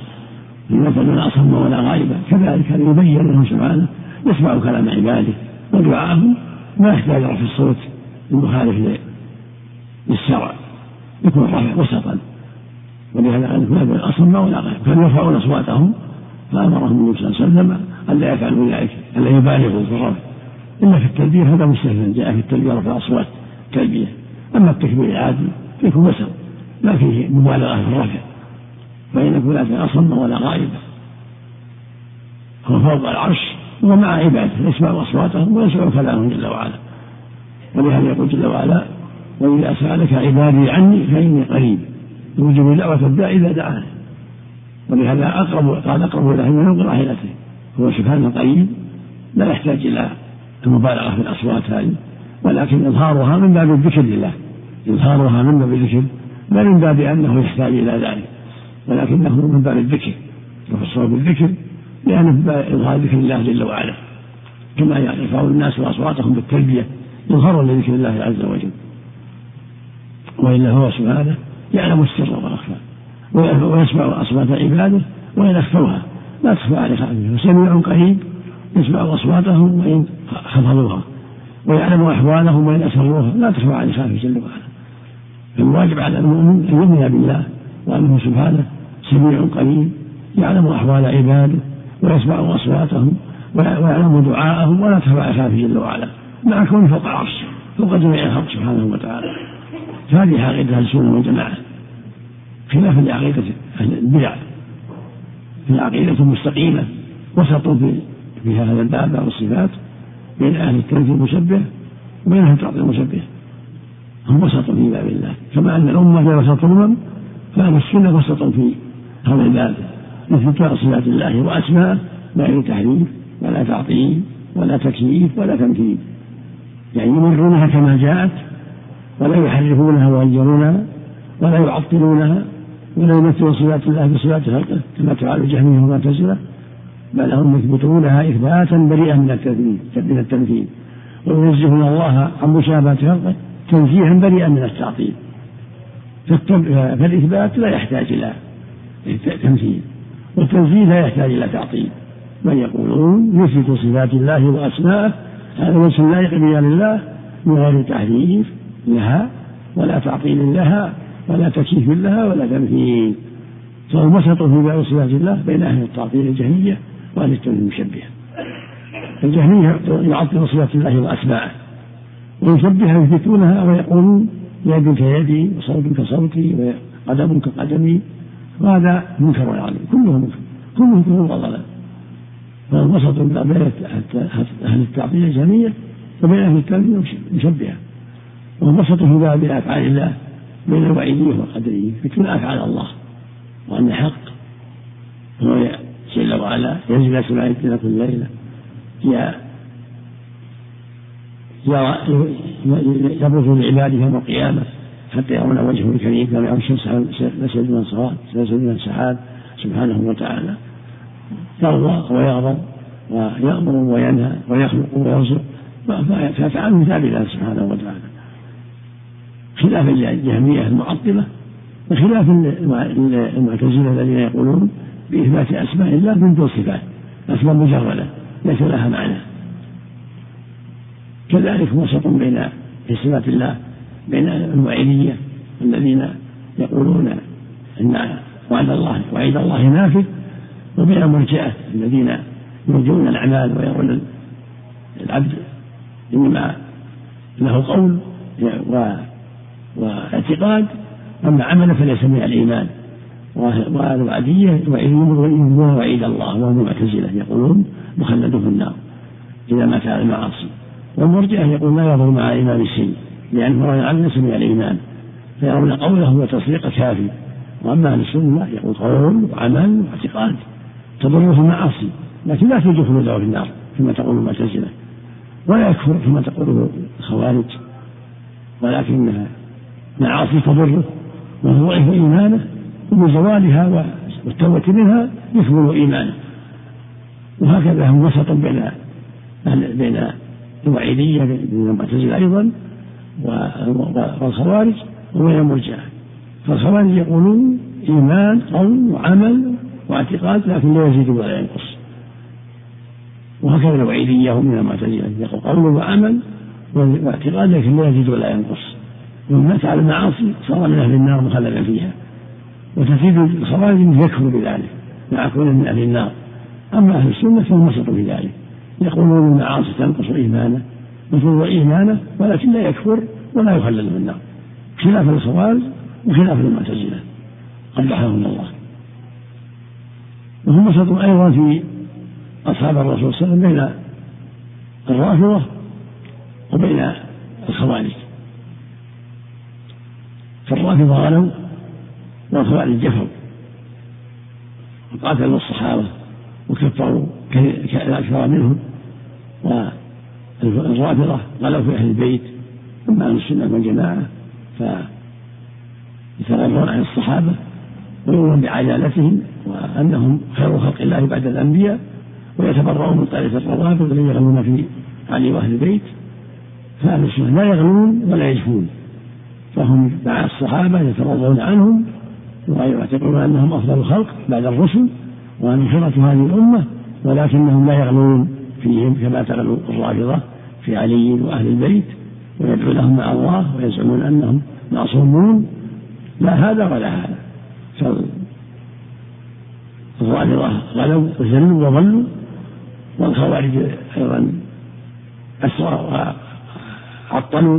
يكون أصم ولا غائبا؟ كذلك يبين له سبحانه؟ يسمع كلام عباده ودعاءهم ما يحتاج رفع الصوت المخالف للشرع يكون رفع وسطا. ولهذا قال يكون أصم ولا غائب كانوا يرفعون أصواتهم؟ فأمرهم النبي صلى الله عليه وسلم ألا يفعلوا ذلك ألا يبالغوا في الرفع. إلا في التلبية هذا مستثنى جاء في التلبية رفع الأصوات تلبية. أما التكبير العادي فيكون وسط ما فيه مبالغة في الرفع. يكون لا أصم ولا غائب. هو فوق العرش ومع عباده يسمع أصواتهم ويسمع كلامهم جل وعلا. ولهذا يقول جل وعلا وإذا سألك عبادي عني فإني قريب. يوجب دعوة الداء إذا دعاني ولهذا أقرب قال أقرب إلى من راحلته هو سبحانه قريب لا يحتاج إلى المبالغة في الأصوات هذه ولكن إظهارها من باب الذكر لله. إظهارها من باب الذكر لا من باب أنه يحتاج إلى ذلك ولكنه من باب الذكر. يفسر بالذكر باب إظهار ذكر الله جل وعلا. كما يرفع الناس أصواتهم بالتلبية يظهر لذكر الله عز وجل. وإلا هو سبحانه يعلم السر والأخفى ويسمع أصوات عباده وإن أخفوها. لا تخفى عليه خافية وسميع قريب يسمع أصواتهم وإن خفضوها. ويعلم أحوالهم وإن أسروها. لا تخفى عليه خافية جل وعلا. فالواجب على المؤمن أن يؤمن بالله وأنه سبحانه سميع قريب يعلم أحوال عباده ويسمع أصواتهم ويعلم دعاءهم ولا تخفى على خافية جل وعلا. مع كونه فوق العرش فوق جميع الخلق سبحانه وتعالى. فهذه عقيدة أهل السنة والجماعة. خلاف لعقيدة أهل البدع في عقيدة مستقيمة وسطوا في هذا الباب باب الصفات بين أهل التنفيذ المشبه وبين أهل التعطيل المشبه. هم وسط في باب الله كما أن الأمة هي وسط الأمم فأهل السنة وسط في هذا الباب مثل صفات الله وأسماءه لا تحريف ولا تعطيل ولا تكييف ولا تمثيل يعني يمرونها كما جاءت ولا يحرفونها ويغيرونها ولا يعطلونها. ولا يمثلون صفات الله بصفات خلقه كما تفعل الجهميه والمعتزله بل هم يثبتونها إثباتا بريئا من التمثيل من التمثيل. وينزهون الله عن مشابهة خلقه تنزيها بريئا من التعطيل. فالإثبات لا يحتاج إلى تمثيل والتنزيه لا يحتاج إلى تعطيل. بل يقولون يثبت صفات الله وأسماءه هذا وجه لائق بجلال الله من غير تحريف لها ولا تعطيل لها. ولا تكييف لها ولا تمثيل فهو وسط في باب صفات الله بين أهل التعطيل الجهمية وأهل التوحيد المشبهه الجهمية يعطل صفات الله واسماءه ويشبهها يثبتونها ويقولون يد كيدي وصوت كصوتي وقدم كقدمي. وهذا منكر عظيم كله منكر. كله كفر وضلال فهو وسط بين أهل التعطيل الجهمية وبين أهل التوحيد المشبهه وانبسط في باب أفعال الله بين الوعيديه والقدريه يثبتون افعال الله. وأن حق هو جل وعلا ينزل سماء الدنيا كل ليله يبرز لعباده يوم القيامة حتى يرون وجهه الكريم كما يرون الشمس مسجد من صواب مسجد من سحاب سبحانه وتعالى. يرضى ويغضب ويأمر وينهى ويخلق ويرزق فأفعاله ثابتة سبحانه وتعالى. خلاف الجهمية المعطلة وخلاف المعتزلة الذين يقولون بإثبات أسماء الله من دون صفات أسماء مجردة ليس لها معنى. كذلك وسط بين في صفات الله بين المعينية الذين يقولون أن وعد الله وعيد الله نافذ وبين المرجئة الذين يرجون الأعمال ويرون العبد إنما له قول واعتقاد أما عمل فليس من الإيمان. والوعدية وعيد وعيد الله وهم المعتزلة يقولون مخلد في النار إذا مات على المعاصي. والمرجئة يقول لا يضر مع الإيمان شيء لأنه رأي العمل ليس من الإيمان. فيرون قوله وتصديق كافي وأما أهل السنة يقول قول وعمل واعتقاد. تضره المعاصي لكن لا تجد خلوده في النار كما تقول المعتزلة. ولا يكفر كما تقول الخوارج. ولكنها معاصي تضره ويضعف إيمانه وبزوالها والتوبة منها يكمل إيمانه. وهكذا هم وسط بين بين الوعيدية بين المعتزلة أيضا والخوارج وبين المرجئة. فالخوارج يقولون إيمان قول وعمل واعتقاد لكن لا يزيد ولا ينقص. وهكذا الوعيدية من المعتزلة يقول قول وعمل واعتقاد لكن لا يزيد ولا ينقص. ومن على المعاصي صار من أهل النار مخلدا فيها. وتزيد الخوارج يكفر بذلك مع كونه من أهل النار. أما أهل السنة فهم وسط في ذلك. يقولون المعاصي تنقص إيمانه ينقص إيمانه ولكن لا يكفر ولا يخلد في النار. خلاف الخوارج وخلاف المعتزلة. قبحهم الله. وهم وسط أيضا في أصحاب الرسول صلى الله عليه وسلم بين الرافضة وبين الخوارج. فالرافضة غلوا والخوارج جفوا وقاتلوا الصحابة وكفروا الأكثر منهم. والرافضة غلوا في أهل البيت أما أهل السنة والجماعة فيتغيرون عن الصحابة ويؤمنون بعدالتهم وأنهم خير خلق الله بعد الأنبياء ويتبرؤون من طائفة الروافض الذين يغلون في علي وأهل البيت. فأهل السنة لا يغلون ولا يجفون فهم مع الصحابة يترضون عنهم ويعتقدون أنهم أفضل الخلق بعد الرسل وأنهم خيرة هذه الأمة ولكنهم لا يغلون فيهم كما تغلو الرافضة في علي وأهل البيت ويدعو لهم مع الله ويزعمون أنهم معصومون. لا هذا ولا هذا. الرافضة غلوا وزلوا وضلوا والخوارج أيضا أسرى وعطلوا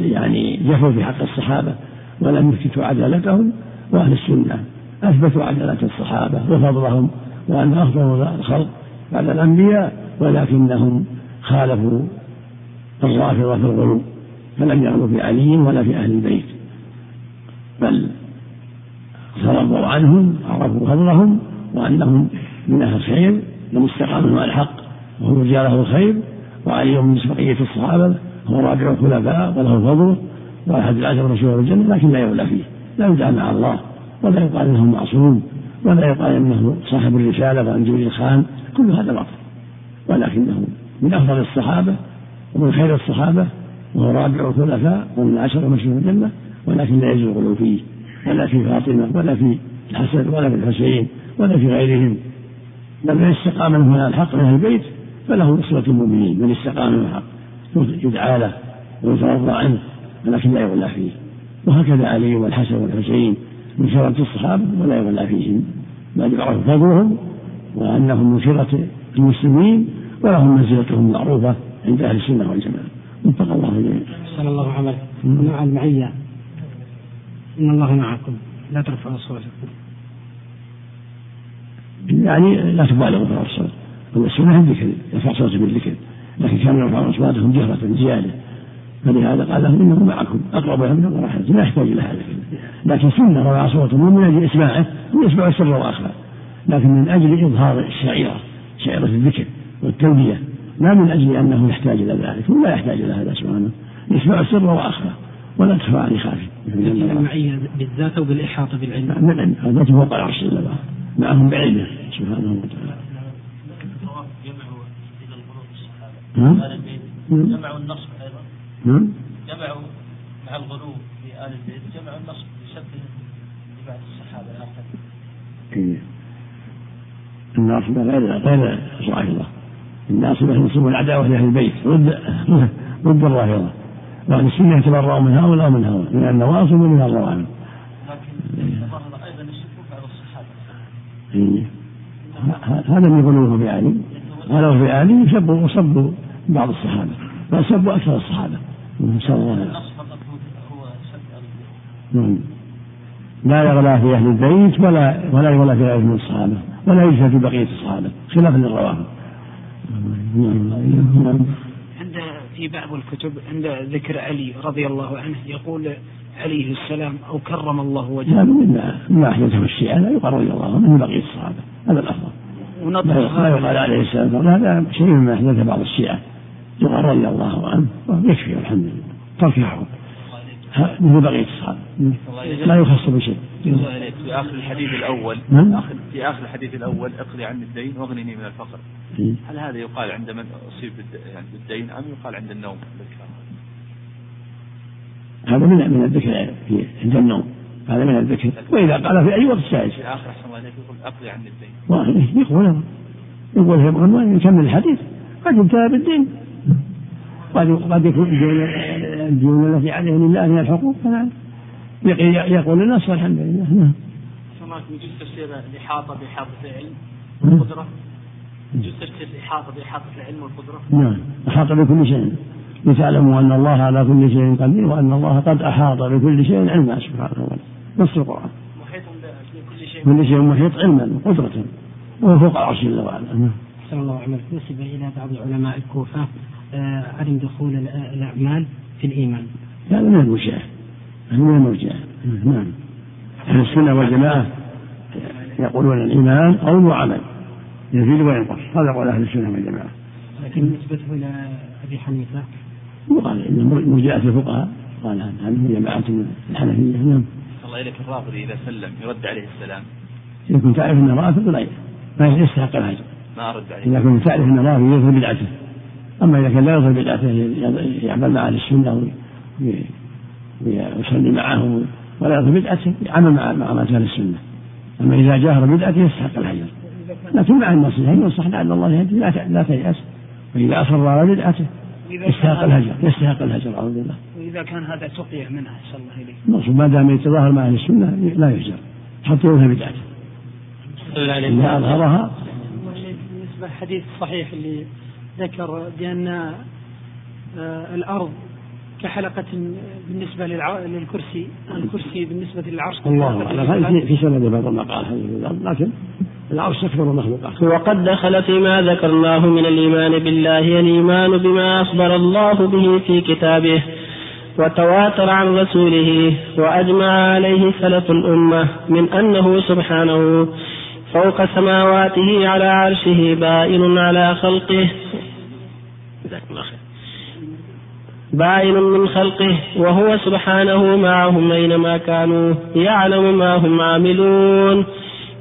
يعني جفوا في حق الصحابة ولم يثبتوا عدالتهم وأهل السنة. أثبتوا عدالة الصحابة وفضلهم وأن أفضل الخلق بعد الأنبياء ولكنهم خالفوا الرافضة في الغلو فلم يغلوا في علي ولا في أهل البيت. بل ترضوا عنهم عرفوا فضلهم وأنهم من أهل الخير من استقاموا على الحق وهم رجاله الخير وعلي من بقية الصحابة هو رابع الخلفاء وله فضله وأحد العشر رسول الجنة لكن لا يولى فيه. لا يدعى مع الله ولا يقال إنه معصوم ولا يقال إنه صاحب الرسالة وان جبريل خان كل هذا باطل. ولكنه من أفضل الصحابة ومن خير الصحابة وهو رابع الخلفاء ومن عشر مشهور الجنة ولكن لا يجوز الغلو فيه ولا في فاطمة ولا في الحسن ولا في الحسين ولا في غيرهم. من استقام من الحق من أهل البيت فله نصرة المؤمنين. من استقام من الحق. يدعى له ويترضى عنه ولكن لا يغلى فيه. وهكذا علي والحسن والحسين من شرة الصحابة ولا يغلى فيهم. بل يعرف فضلهم وأنهم من شرة المسلمين ولهم منزلتهم معروفة عند أهل السنة والجماعة. وفق الله الجميع. صلى الله عملك. مع المعية. إن الله معكم. لا ترفعوا أصواتكم. يعني لا تبالغوا في الصلاة والسنة الذكر يرفع صوته بالذكر. لكن كانوا يرفعون أصواتهم جهرة زيادة. فلهذا قال لهم إنه معكم أقرب من ورحمته لا يحتاج إلى هذا. لكن سنة رفع صوته مو من أجل إسماعه ويسمع السر واخفى لكن من أجل إظهار الشعيرة شعيرة الذكر والتلبيه لا من أجل أنه يحتاج إلى ذلك هو لا يحتاج إلى هذا سبحانه. يسمع السر واخفى ولا تخفى عن خافي المعية بالذات أو بالإحاطة بالعلم؟ العلم هذا فوق العرش جل معهم بعلمه سبحانه وتعالى. نعم. جمعوا النصب نعم جمعوا مع الغلو في آل البيت جمعوا النصب بسب لبعض الصحابة الآخرين. إيه. الناصبة غير غير الرافضة الناصبة ينصب العداوة لأهل البيت ضد ضد الرافضة وأهل السنة يتبرأوا من هؤلاء ومن هؤلاء من النواصب ومن الروافض. لكن الظاهر أيضا يسبوا بعض الصحابة. إيه. هذا من غلوه في علي غلوا في علي وسبوا وصبوا بعض الصحابة بل سبوا أكثر الصحابة. نسأل الله. نعم. لا يغلى في أهل البيت ولا ولا يغلى في غيره من الصحابة ولا يجهل في بقية الصحابة خلافا للروافض نعم. عند في بعض الكتب عند ذكر علي رضي الله عنه يقول عليه السلام أو كرم الله وجهه. لا مما ما احدثه الشيعة لا يقال رضي الله عنه من بقية الصحابة. هذا الأفضل. لا يقال عليه السلام هذا شيء مما احدثه بعض الشيعة. رضي الله عنه يكفي الحمد لله. ترك الحكم مثل بقيه الصحابه لا يخص بشيء. في آخر الحديث الأول نعم. في آخر الحديث الأول اقضي عني الدين واغنني من الفقر. إيه. هل هذا يقال عند من أصيب يعني بالدين أم يقال عند النوم؟ هذا من من الذكر في عند النوم. هذا من الذكر. وإذا قال في أي وقت جائز في آخر احسن الله يقول اقضي عني الدين. يقول يقول يبغى يكمل الحديث. قد انتهى بالدين. قد قد يكون الديون التي عليه لله من الحقوق فنعم يقول الناس والحمد لله نعم. يجوز تفسير الإحاطة بإحاطة العلم والقدرة. يجوز تفسير الإحاطة بإحاطة العلم والقدرة. نعم. أحاط بكل شيء. لتعلموا أن الله على كل شيء قدير وأن الله قد أحاط بكل شيء علما سبحانه وتعالى. نص القرآن. محيط بكل شيء. كل شيء محيط علما وقدرة وهو فوق العرش جل وعلا نعم. الله عملك. نسب إلى بعض علماء الكوفة. عدم دخول الأعمال في الإيمان. هذا من المرجئة هذا من المرجئة نعم. أهل السنة والجماعة يقولون الإيمان قول وعمل. يزيد وينقص. هذا قول أهل السنة والجماعة. لكن نسبته إلى أبي حنيفة؟ وقال إن مرجئة الفقهاء. قال هذه جماعة من الحنفية. نعم. الله إليك الرافضي إذا سلم يرد عليه السلام. إن كنت تعرف أنه رافض لا ما يستحق الهجر. ما أرد عليه. إذا كنت تعرف أنه رافض يظهر بدعته. أما إذا كان لا يظهر بدعته يعمل مع أهل السنة ويصلي معهم ولا يظهر بدعته يعمل مع مع أهل السنة. أما إذا جاهر بدعته يستحق الهجر. لكن مع النصيحة ينصح لعل الله يهدي لا لا تيأس. وإذا أصر على بدعته يستحق الهجر يستحق الهجر أعوذ بالله. وإذا كان هذا تقية منها صلى الله إليه المقصود ما دام يتظاهر مع أهل السنة لا يهجر. حتى يظهر بدعته إذا أظهرها بالنسبة الحديث الصحيح اللي ذكر بأن آه، الأرض كحلقة بالنسبة للع... للكرسي الكرسي بالنسبة للعرش الله أعلم. في سند بعض المقال لكن العرش أكبر المخلوقات. وقد دخل فيما ذكرناه من الإيمان بالله الإيمان بما أخبر الله به في كتابه وتواتر عن رسوله وأجمع عليه سلف الأمة من أنه سبحانه فوق سماواته على عرشه بائن على خلقه بائن من خلقه وهو سبحانه معهم أينما كانوا يعلم ما هم عاملون.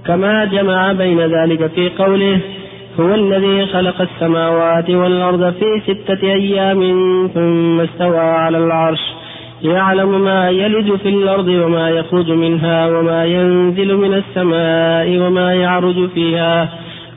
كما جمع بين ذلك في قوله هو الذي خلق السماوات والأرض في ستة أيام ثم استوى على العرش. يعلم ما يلج في الأرض وما يخرج منها وما ينزل من السماء وما يعرج فيها.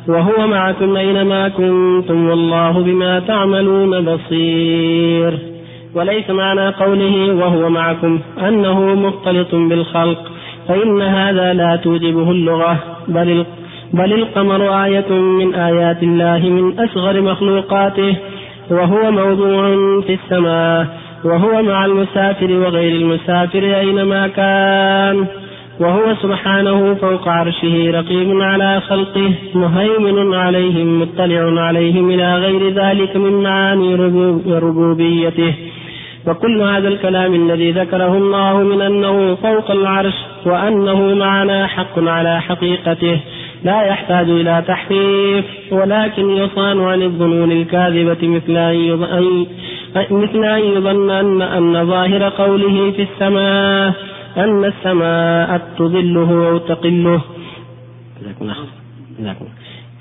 وهو معكم أينما كنتم والله بما تعملون بصير. وليس معنى قوله وهو معكم أنه مختلط بالخلق فإن هذا لا توجبه اللغة بل بل القمر آية من آيات الله من أصغر مخلوقاته وهو موضوع في السماء وهو مع المسافر وغير المسافر أينما كان وهو سبحانه فوق عرشه رقيب على خلقه مهيمن عليهم مطلع عليهم إلى غير ذلك من معاني ربوبيته. وكل هذا الكلام الذي ذكره الله من أنه فوق العرش وأنه معنا حق على حقيقته لا يحتاج إلى تحريف ولكن يصان عن الظنون الكاذبة مثل أن مثل أن يظن أن أن ظاهر قوله في السماء أن السماء تظله أو تقله.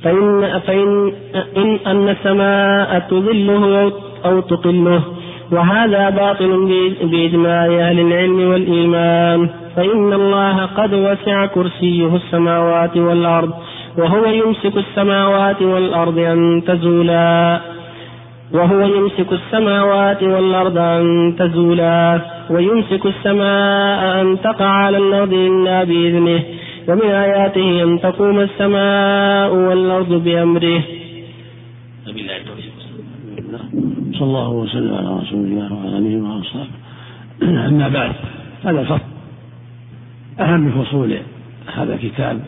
فإن فإن إن أن السماء تظله أو تقله. وهذا باطل بإجماع أهل العلم والإيمان. فإن الله قد وسع كرسيه السماوات والأرض وهو يمسك السماوات والأرض أن تزولا. وهو يمسك السماوات والأرض أن تزولا. ويمسك السماء أن تقع على الأرض إلا بإذنه. ومن آياته أن تقوم السماء والأرض بأمره. صلى الله وسلم على رسول الله وعلى آله واصحابه أما بعد هذا فصل أهم فصول هذا الكتاب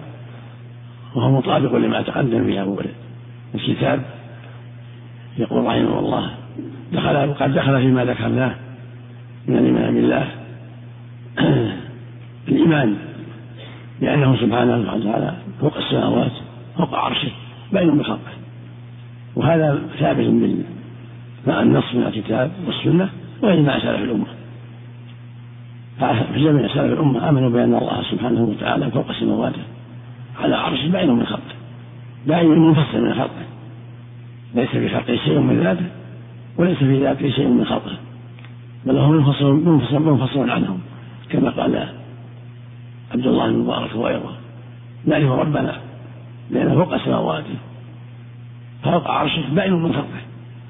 وهو مطابق لما تقدم في أول الكتاب. يقول رحمه الله دخل قد دخل فيما ذكرناه من الإيمان بالله. الإيمان بأنه سبحانه وتعالى فوق السماوات فوق عرشه بين بخلقه وهذا ثابت مع النص من الكتاب والسنة وإجماع سلف الأمة. في جميع سلف الأمة آمنوا بأن الله سبحانه وتعالى فوق سماواته على عرش بعين من خلقه. بعين منفصل من خلقه. ليس في خلقه شيء من ذاته وليس في ذاته شيء من خلقه. بل هو منفصل منفصل منفصل عنهم. كما قال عبد الله بن مبارك وغيره نعرف ربنا لأنه فوق سماواته. فوق عرشه بعين من خلقه.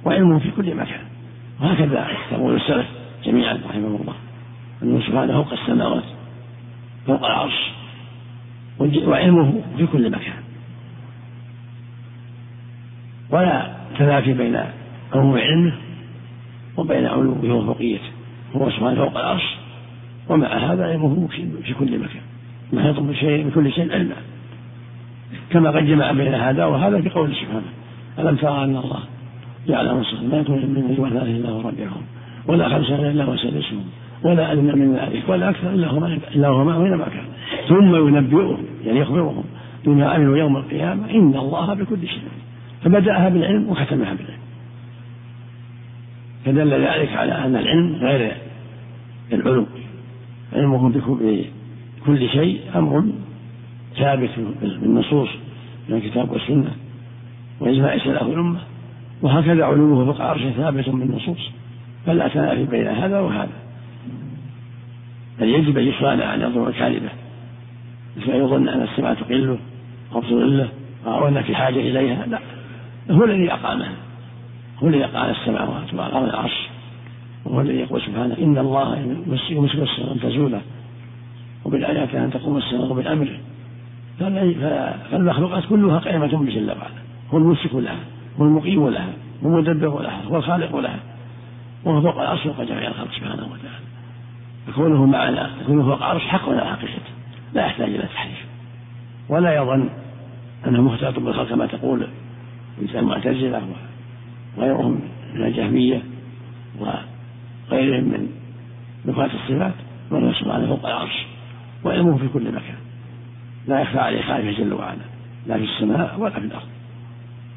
وعلمه في كل مكان وهكذا يقول السلف جميعا رحمه الله. أنه سبحانه فوق السماوات فوق العرش وعلمه في كل مكان. ولا تنافي بين عموم علمه وبين علوه وفوقيته هو سبحانه فوق العرش ومع هذا علمه في كل مكان. محيط بشيء بكل شيء علما. كما قد جمع بين هذا وهذا في قوله سبحانه. ألم ترى أن الله يعلم الصدق ما يكون من نجوى ثلاثة إلا هو ربعهم ولا خمسة إلا هو سادسهم ولا أدنى من ذلك ولا أكثر إلا هو إلا هو أينما كان. ثم ينبئهم يعني يخبرهم بما عملوا يوم القيامة إن الله بكل شيء فبدأها بالعلم وختمها بالعلم. فدل ذلك على أن العلم غير العلو علمهم بكل شيء أمر ثابت بالنصوص من الكتاب والسنة وإجماع سلف الأمة. وهكذا علوه فوق العرش ثابت بالنصوص. فلا تنافي بين هذا وهذا. بل يجب أن يصان عن يظن الكاذبة مثل يظن أن السماء تقله أو تضله أو أن في حاجة إليها. لا. هو الذي أقامها هو الذي أقام السماوات وأقام العرش وهو الذي يقول سبحانه إن الله يمسك السماء أن تزولا وبالآيات أن تقوم السماء بأمره فالمخلوقات كلها قائمة بجل وعلا. هو الممسك لها. هو المقيم لها هو المدبر لها هو الخالق لها وهو فوق العرش فوق جميع الخلق سبحانه وتعالى. فكونه معنا كونه فوق العرش حق على حقيقته لا يحتاج إلى تحريف. ولا يظن أنه مختلط بالخلق كما تقول المعتزله وغيرهم من الجهمية وغيرهم من نفاة الصفات والله سبحانه فوق العرش وعلمه في كل مكان. لا يخفى عليه خالفه جل وعلا لا في السماء ولا في الأرض.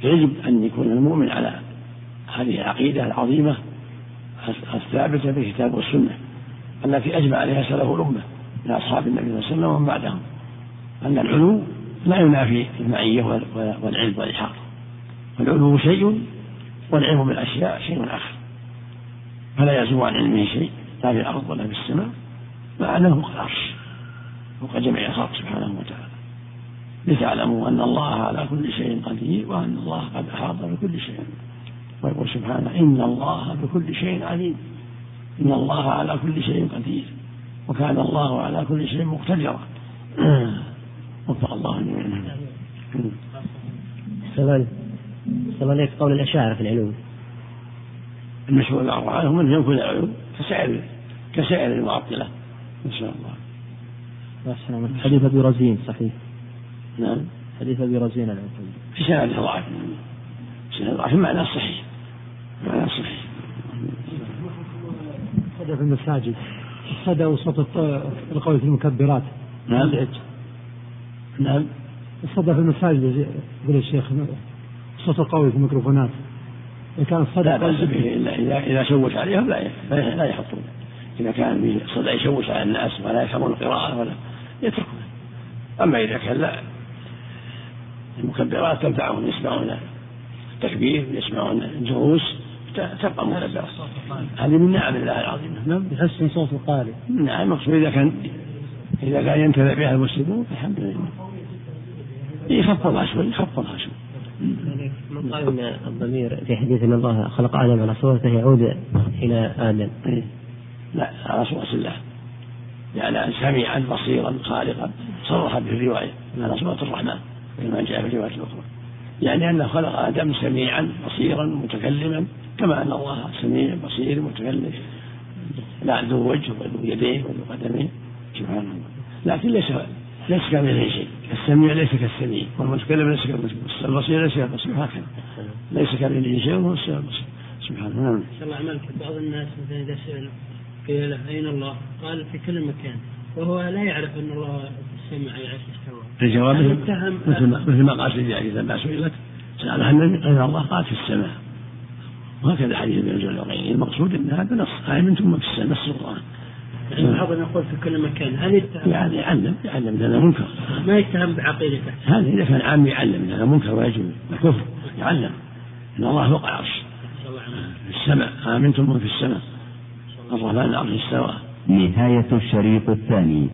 فيجب أن يكون المؤمن على هذه العقيدة العظيمة الثابتة في الكتاب والسنة التي أجمع عليها سلف الأمة من أصحاب النبي صلى الله عليه وسلم ومن بعدهم أن العلو لا ينافي المعية والعلم والإحاطة فالعلو شيء والعلم بالأشياء شيء آخر فلا يزول عن علمه شيء لا في الأرض ولا في السماء مع انه فوق العرش فوق جميع الخلق سبحانه وتعالى. لتعلموا أن الله على كل شيء قدير وأن الله قد أحاط بكل شيء. ويقول سبحانه إن الله بكل شيء عليم. إن الله على كل شيء قدير. وكان الله على كل شيء مقتدرا. وفق الله جميعا. سؤال سؤال قول الأشاعرة في العلوم. المشهور المعروف عنهم أنهم كل العلوم. كسائر كسائر المعطلة إن شاء الله. حديث أبي رزين صحيح. نعم. حديث أبي رزين في سند ضعف. سند ضعف معناه صحيح. معناه صحيح. صدى في المساجد. الصدى وصوت القول في المكبرات. نعم. نعم. الصدى في المساجد يقول الشيخ صوت القوي في الميكروفونات. إذا كان الصدى لا بأس به إلا إذا إذا شوش عليهم لا لا يحطون. إذا كان به صدى يشوش على الناس ولا يفهمون القراءة ولا يتركون أما إذا كان لا المكبرات تنفعهم يسمعون التكبير يسمعون الدروس تبقى مكبرة. هذه من نعم الله العظيمة نعم يحسن صوت القارئ. نعم المقصود إذا كان إذا كان ينتفع بها المسلمون الحمد لله. يخفضها شوي يخفضها شوي. من قال إن الضمير في حديث إن الله خلق آدم على صورته يعود إلى آدم. إيه. لا على صورة الله. يعني سميعا بصيرا خالقا صرح به الرواية على صورة الرحمن. كما جاء في الرواية الأخرى. يعني أنه خلق آدم سميعا بصيرا متكلما كما أن الله سميع بصير متكلم. لا ذو وجه وذو يدين وذو قدمين. سبحانه لكن ليس ليس كمثله شيء. السميع ليس كالسميع والمتكلم ليس كالمتكلم. البصير ليس كالبصير. هكذا. ليس كمثله شيء وهو البصير. سبحانه نعم. شاء الله عملك بعض الناس مثلا إذا سئل قيل له أين الله؟ قال في كل مكان. وهو لا يعرف أن الله السماء يعرف استوى. الجواب مثل ما مثل ما قال سيدي علي لما سئلت سألها النبي أين الله؟ قال في السماء. وهكذا حديث ابن الجلالين المقصود إن هذا نص امنتم في السماء نص القران. يعني بعضهم يقول في كل مكان هل يتهم يعني يعلم يعلم هذا منكر. ما يتهم بعقيدته. هذا إذا كان عام يعلم هذا منكر ويجب كفر يعلم. إن الله فوق العرش. في السماء. آمنتم من في السماء. الرحمن العرش استوى نهاية الشريط الثاني.